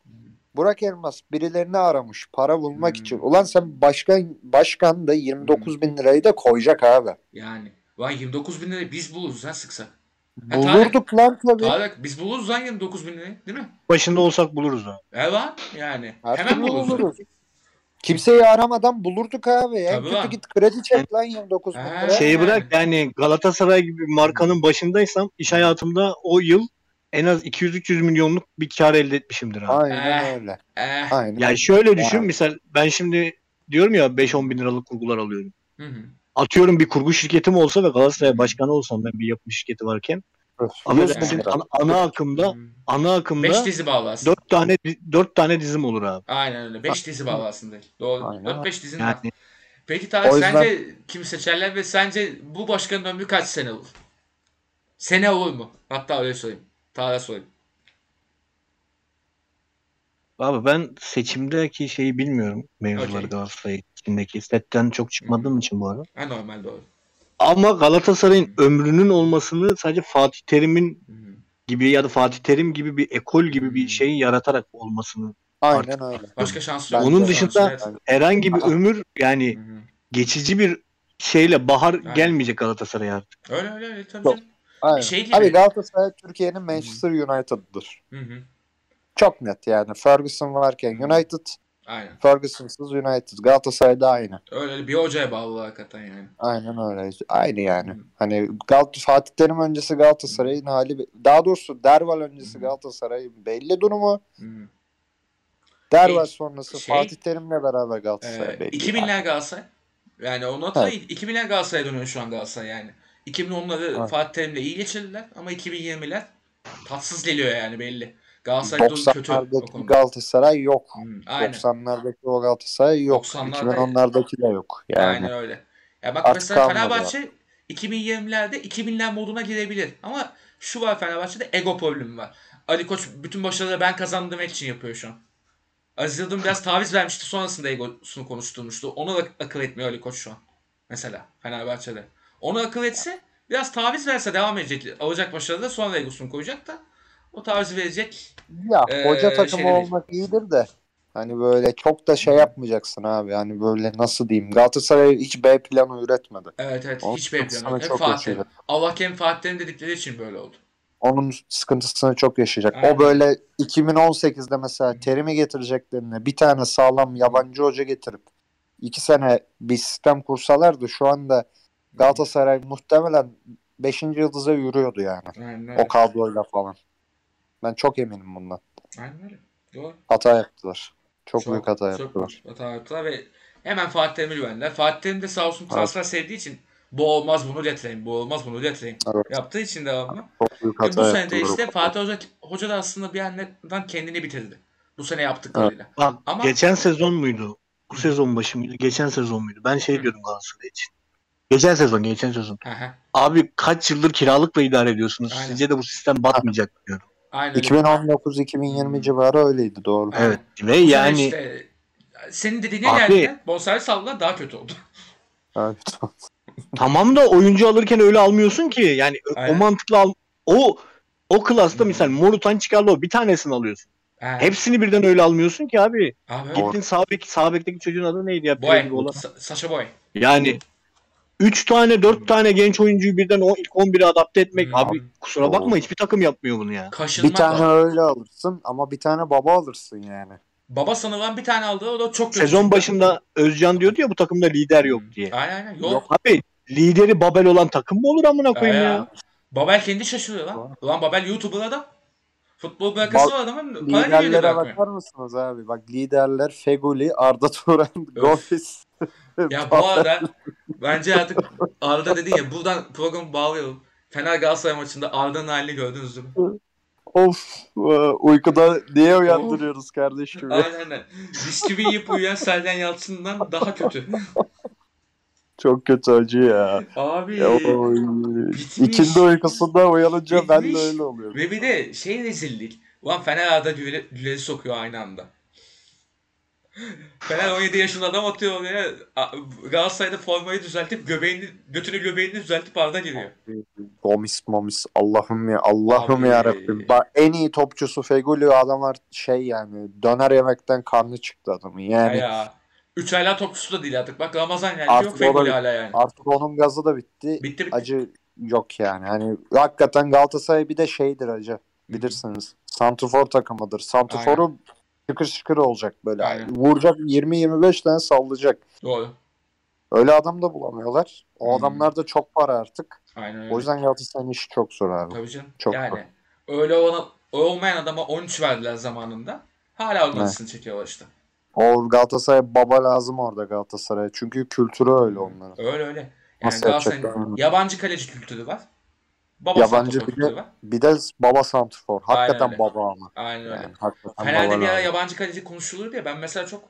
Burak Elmas birilerini aramış para bulmak Hmm. için. Ulan sen başkan başkan da 29 bin lirayı da koyacak abi. Yani. Vay 29 bin lirayı biz buluruz ha sıksa. Ha, Bulurduk lan tabii. Tarık biz buluruz lan 29 bin lirayı değil mi? Başında olsak buluruz abi. Evet yani. Her Hemen türlü buluruz. buluruz. Kimseyi aramadan bulurduk abi. En Tabii kötü lan. git kredi çek lan 29 bin Ha. lira. Şey- Şeyi bırak yani Galatasaray gibi bir markanın başındaysam iş hayatımda o yıl en az 200-300 milyonluk bir kar elde etmişimdir abi. Aynen Eh. öyle. Eh. Aynen. Yani şöyle düşün misal ben şimdi diyorum ya 5-10 bin liralık kurgular alıyorum. Hı hı. Atıyorum bir kurgu şirketim olsa ve Galatasaray başkanı olsam ben bir yapım şirketi varken affedersin ana, ana akımda Hı. ana akımda Beş dizi bağlarsın. 4 tane 4 tane dizim olur abi. Aynen öyle. 5 dizi bağlarsın değil. Doğru. Aynen. 4-5 dizin var. Yani Peki Tarık yüzden- sence kim seçerler ve sence bu başkanın ömrü kaç sene olur? Sene olur mu? Hatta öyle sorayım. Tarık'a sorayım. abi ben seçimdeki şeyi bilmiyorum mevzuları Okey. Galatasaray içindeki. Setten çok çıkmadığım için bu ara. Ha normal doğru. Ama Galatasaray'ın ömrünün olmasını sadece Fatih Terim'in gibi ya da Fatih Terim gibi bir ekol gibi bir şeyi yaratarak olmasını. Aynen öyle. Başka şansı yok. Onun dışında herhangi bir ömür yani Hı hı. geçici bir şeyle bahar Aynen. gelmeyecek Galatasaray'a artık. Öyle öyle öyle tabii Yok. Aynen. Şey gibi. Abi Galatasaray Türkiye'nin Manchester United'dır. Hı hı. Çok net yani. Ferguson varken United, Aynen. Ferguson'sız United. Galatasaray'da aynı. Öyle bir hocaya bağlı hakikaten yani. Aynen öyle. Aynı yani. Hı. Hani Gal Fatih Terim öncesi Galatasaray'ın hali daha doğrusu Derval öncesi. Galatasaray'ın belli durumu. Hı. Derval Şey- sonrası şey- Fatih Terim'le beraber Galatasaray Ee, belli. 2000'ler Galatasaray. Yani onu hatırlayın. 2000'ler Galatasaray'a dönüyor şu an Galatasaray yani. 2010'ları Evet. Fatih Terim'le iyi geçirdiler ama 2020'ler tatsız geliyor yani belli. Galatasaray kötü o 90'lardaki konuda. Galatasaray yok. Hı, aynen. 90'lardaki o Galatasaray yok. 90'larda 2010'lardaki de yok. Yani. Aynen öyle. Ya bak Artık mesela Fenerbahçe 2020'lerde 2000'ler moduna girebilir. Ama şu var Fenerbahçe'de ego problemi var. Ali Koç bütün başarıları ben kazandım demek için yapıyor şu an. Aziz Yıldırım biraz taviz vermişti sonrasında egosunu konuşturmuştu. Onu da akıl etmiyor Ali Koç şu an. Mesela Fenerbahçe'de. Onu akıl etse biraz taviz verse devam edecek. Alacak başarıda sonra egosunu koyacak da o tavizi verecek. Ya Ee, hoca takımı şey değil. olmak iyidir de hani böyle çok da şey yapmayacaksın abi. Hani böyle nasıl diyeyim Galatasaray hiç B planı üretmedi. Evet evet Onun hiç bekliyorum. sıkıntısını Hep Fatih. Allah kendi Fatih'lerin dedikleri için böyle oldu. Onun sıkıntısını çok yaşayacak. Aynen. O böyle 2018'de mesela terimi getireceklerine bir tane sağlam yabancı hoca getirip iki sene bir sistem kursalardı şu anda Galatasaray muhtemelen 5. yıldıza yürüyordu yani. Aynen öyle. O kadroyla falan. Ben çok eminim bundan. Aynen öyle. Doğru. Hata yaptılar. Çok, büyük hata çok yaptılar. büyük hata yaptılar ve hemen Fatih Terim'e güvendiler. Fatih Terim de sağ olsun transfer sevdiği için bu olmaz bunu getireyim, bu olmaz bunu getireyim. Evet. Yaptığı için devamlı. Çok büyük hata bu sene de işte Fatih Hoca, Hoca da aslında bir yandan kendini bitirdi. Bu sene yaptıklarıyla. Bak Ama- geçen sezon muydu? Bu sezon başı mıydı? Geçen sezon muydu? Ben şey Hı. diyordum Galatasaray için. Geçen sezon, geçen sezon. Hı hı. Abi kaç yıldır kiralıkla idare ediyorsunuz? Aynen. Sizce de bu sistem batmayacak diyordum. Aynen öyle. 2019-2020 civarı öyleydi doğru. Aynen. Evet. Ve yani işte, senin dediğine Abi- geldiler. Bonservis aldılar daha kötü oldu. Evet. tamam da oyuncu alırken öyle almıyorsun ki. Yani o- o Aynen. mantıkla al. O o klasta Hı. misal Morutan Çıkarlı bir tanesini alıyorsun. Ha. Hepsini birden öyle almıyorsun ki abi. Abi. Gittin sağ bek sağ bekteki çocuğun adı neydi ya? Boy. Sa- Saşa Boy. Yani 3 tane 4 Hı. tane genç oyuncuyu birden o ilk 11'e adapte etmek Hı. abi kusura bakma hiçbir takım yapmıyor bunu ya. Kaşınmak Bir tane var. öyle alırsın ama bir tane baba alırsın yani. Baba sanılan bir tane aldı. O da çok kötü. Sezon başında Özcan diyordu ya bu takımda lider yok diye. Aynen aynen. Yok. Yok. Abi lideri Babel olan takım mı olur amına koyayım Ee, ya? Babel kendi şaşırıyor lan. Ulan Babel YouTuber adam. Futbol bırakası Ba- var adamın. Liderlere bakar mısınız abi? Bak liderler Feguli, Arda Turan, Gomez. Ya bu arada bence artık Arda dedin ya buradan programı bağlayalım. Fener Galatasaray maçında Arda'nın halini gördünüz mi? Of e, uykuda niye uyandırıyoruz kardeşim? ya? Aynen aynen. Bisküvi yiyip uyuyan Sergen Yalçın'dan daha kötü. Çok kötü acı ya. Abi. Oy. bitmiş. İkindi uykusunda uyanınca ben de Bitmiş. öyle oluyorum. Ve bir de şey rezillik. Ulan Fener arada güle, güleri sokuyor aynı anda. Fener 17 yaşında adam atıyor oraya. Galatasaray'da formayı düzeltip göbeğini, götünü göbeğini düzeltip arada giriyor. Gomis momis Allah'ım ya Allah'ım Abi. ya Rabbim. Bak en iyi topçusu Feguli adamlar şey yani döner yemekten karnı çıktı adamın Ya yani. ya. Üç aylar topçusu da değil artık. Bak Ramazan geldi Artık yok o da Feguli bitti. hala yani. Artık onun gazı da bitti. Bitti bitti. Acı yok yani. Hani hakikaten Galatasaray bir de şeydir acı. Bilirsiniz. Santrfor takımıdır. Santrforu şıkır şıkır olacak böyle. Aynen. Vuracak 20-25 tane sallayacak. Doğru. Öyle adam da bulamıyorlar. O Hmm. adamlar da çok para artık. Aynen öyle. O yüzden Galatasaray'ın işi çok zor abi. Tabii canım. Çok yani öyle ona, olmayan adama 13 verdiler zamanında. Hala acısını çekiyorlar işte. O Galatasaray baba lazım orada Galatasaray'a. Çünkü kültürü öyle onların. Öyle öyle. Yani Nasıl Galatasaray'ın yabancı kaleci kültürü var. Baba Yabancı bir de-. Bir de baba santrfor. Hakikaten Aynen öyle. baba ama. Aynen öyle. Yani, hakikaten Fener'de bir ara yabancı kaleci konuşulur diye ben mesela çok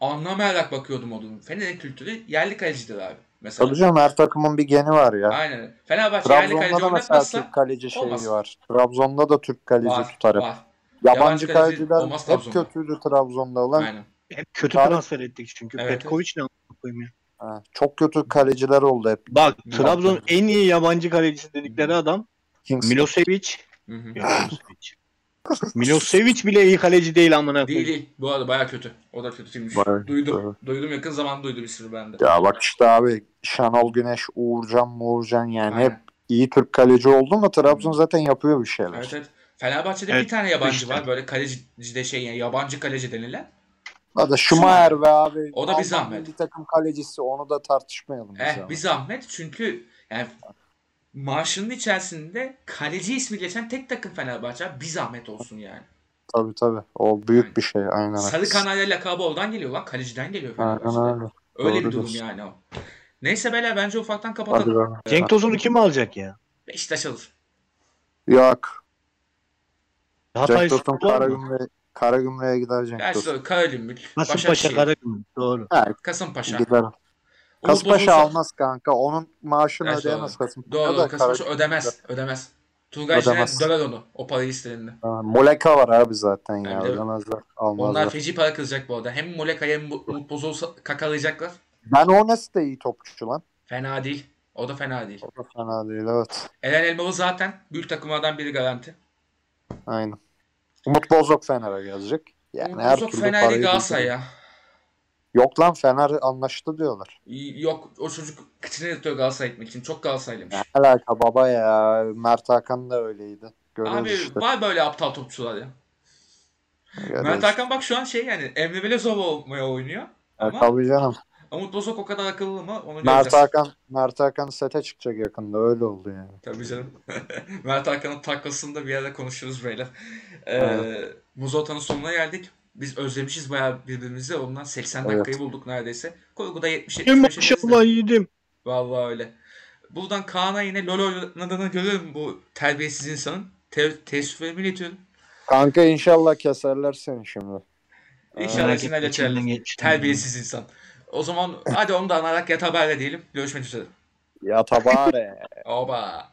anlamayarak bakıyordum o durum. Fener'in kültürü yerli kalecidir abi. Mesela. Tabii canım her takımın bir geni var ya. Aynen. Fenerbahçe yerli kaleci Trabzon'da da mesela Türk kaleci şeyi olmaz. var. Trabzon'da da Türk kaleci var, tutar hep. var. Yabancı, Yabancı kaleci kaleciler hep Trabzon'da. kötüydü Trabzon'da olan. Aynen. Hep kötü transfer ettik çünkü. Evet, Petkovic ne koyayım ya. Ha, çok kötü kaleciler oldu hep. Bak. Trabzon'un en iyi yabancı kalecisi dedikleri adam Kings Milosevic. Hı hı. Yok, Milosevic. Milosevic bile iyi kaleci değil amına Değil koyayım. değil. Bu arada baya kötü. O da kötüymüş. Bayağı- duydum. evet. Duydum yakın zaman duydum ismini bende. Ya bak işte abi Şenol Güneş, Uğurcan, Muğurcan yani Aynen. hep iyi Türk kaleci oldu mu Trabzon zaten yapıyor bir şeyler. Evet evet. Fenerbahçe'de Evet, bir tane yabancı işte. var. Böyle kalecide şey yani yabancı kaleci denilen. Hadi Schumacher ve abi. O da bir zahmet. milli takım kalecisi onu da tartışmayalım. Eh ama. bir zahmet çünkü yani maaşının içerisinde kaleci ismi geçen tek takım Fenerbahçe. Bir zahmet olsun yani. Tabii tabii. O büyük Aynen. bir şey. Aynen. Sarı kanalya lakabı oradan geliyor lan. Kaleciden geliyor Aynen öyle. Öyle bir Doğru durum diyorsun. yani o. Neyse beyler bence ufaktan kapatalım. Cenk Tosun'u kim alacak ya? Beşiktaş alır. Yok. Hatay Cenk Tosun? Karagümrük Karagümrük'e gider Cenk Gerçi doğru, Karagümrük, Kasımpaşa Karagümrük. Doğru. Ha, Kasımpaşa. gider. Kasımpaşa almaz kanka. Onun maaşını Gerçi ödeyemez doğru. Kasımpaşa. Doğru doğru. Kasımpaşa ödemez. Ödemez. Turgay Ödemez. Şener döver onu. O parayı istediğinde. Ha, Moleka var abi zaten ya. Yani de- Ödemezler. Onlar Almazlar. feci para kızacak bu arada. Hem Moleka'ya hem Bu- Umut kakalayacaklar. Ben Ones de iyi topçu lan. Fena değil. O da fena değil. O da fena değil evet. Eren Elmalı zaten büyük takımlardan biri garanti. Aynen. Umut Bozok Fener'e gelecek. Yani Umut her Bozok türlü Fener parayı değil Galatasaray ya. Yok lan Fener anlaştı diyorlar. Yok o çocuk kıçını yatıyor Galatasaray gitmek için. Çok Galatasaraylıymış. Ne alaka baba ya. Mert Hakan da öyleydi. Görüyoruz Abi işte. var böyle aptal topçular ya. Görüyoruz. Mert Hakan bak şu an şey yani Emre Belözoğlu olmaya oynuyor. Ama tabii canım. Umut Bozok o kadar akıllı mı onu Mert. Hakan, Mert Hakan sete çıkacak yakında öyle oldu yani. Tabii canım. Mert Hakan'ın taklasını da bir yerde konuşuruz beyler. Ee, Evet. Muzota'nın sonuna geldik. Biz özlemişiz bayağı birbirimizi. Ondan 80 Evet. dakikayı bulduk neredeyse. Kurguda 70 Ey 75 maşallah yedim. Vallahi öyle. Buradan Kaan'a yine LoL oynadığını görüyorum bu terbiyesiz insanın. Te teessüflerimi iletiyorum. Kanka inşallah keserler seni şimdi. İnşallah içinden geçerler. Terbiyesiz insan. O zaman hadi onu da anarak yat haberle diyelim. Görüşmek üzere. Ya tabare. Oba.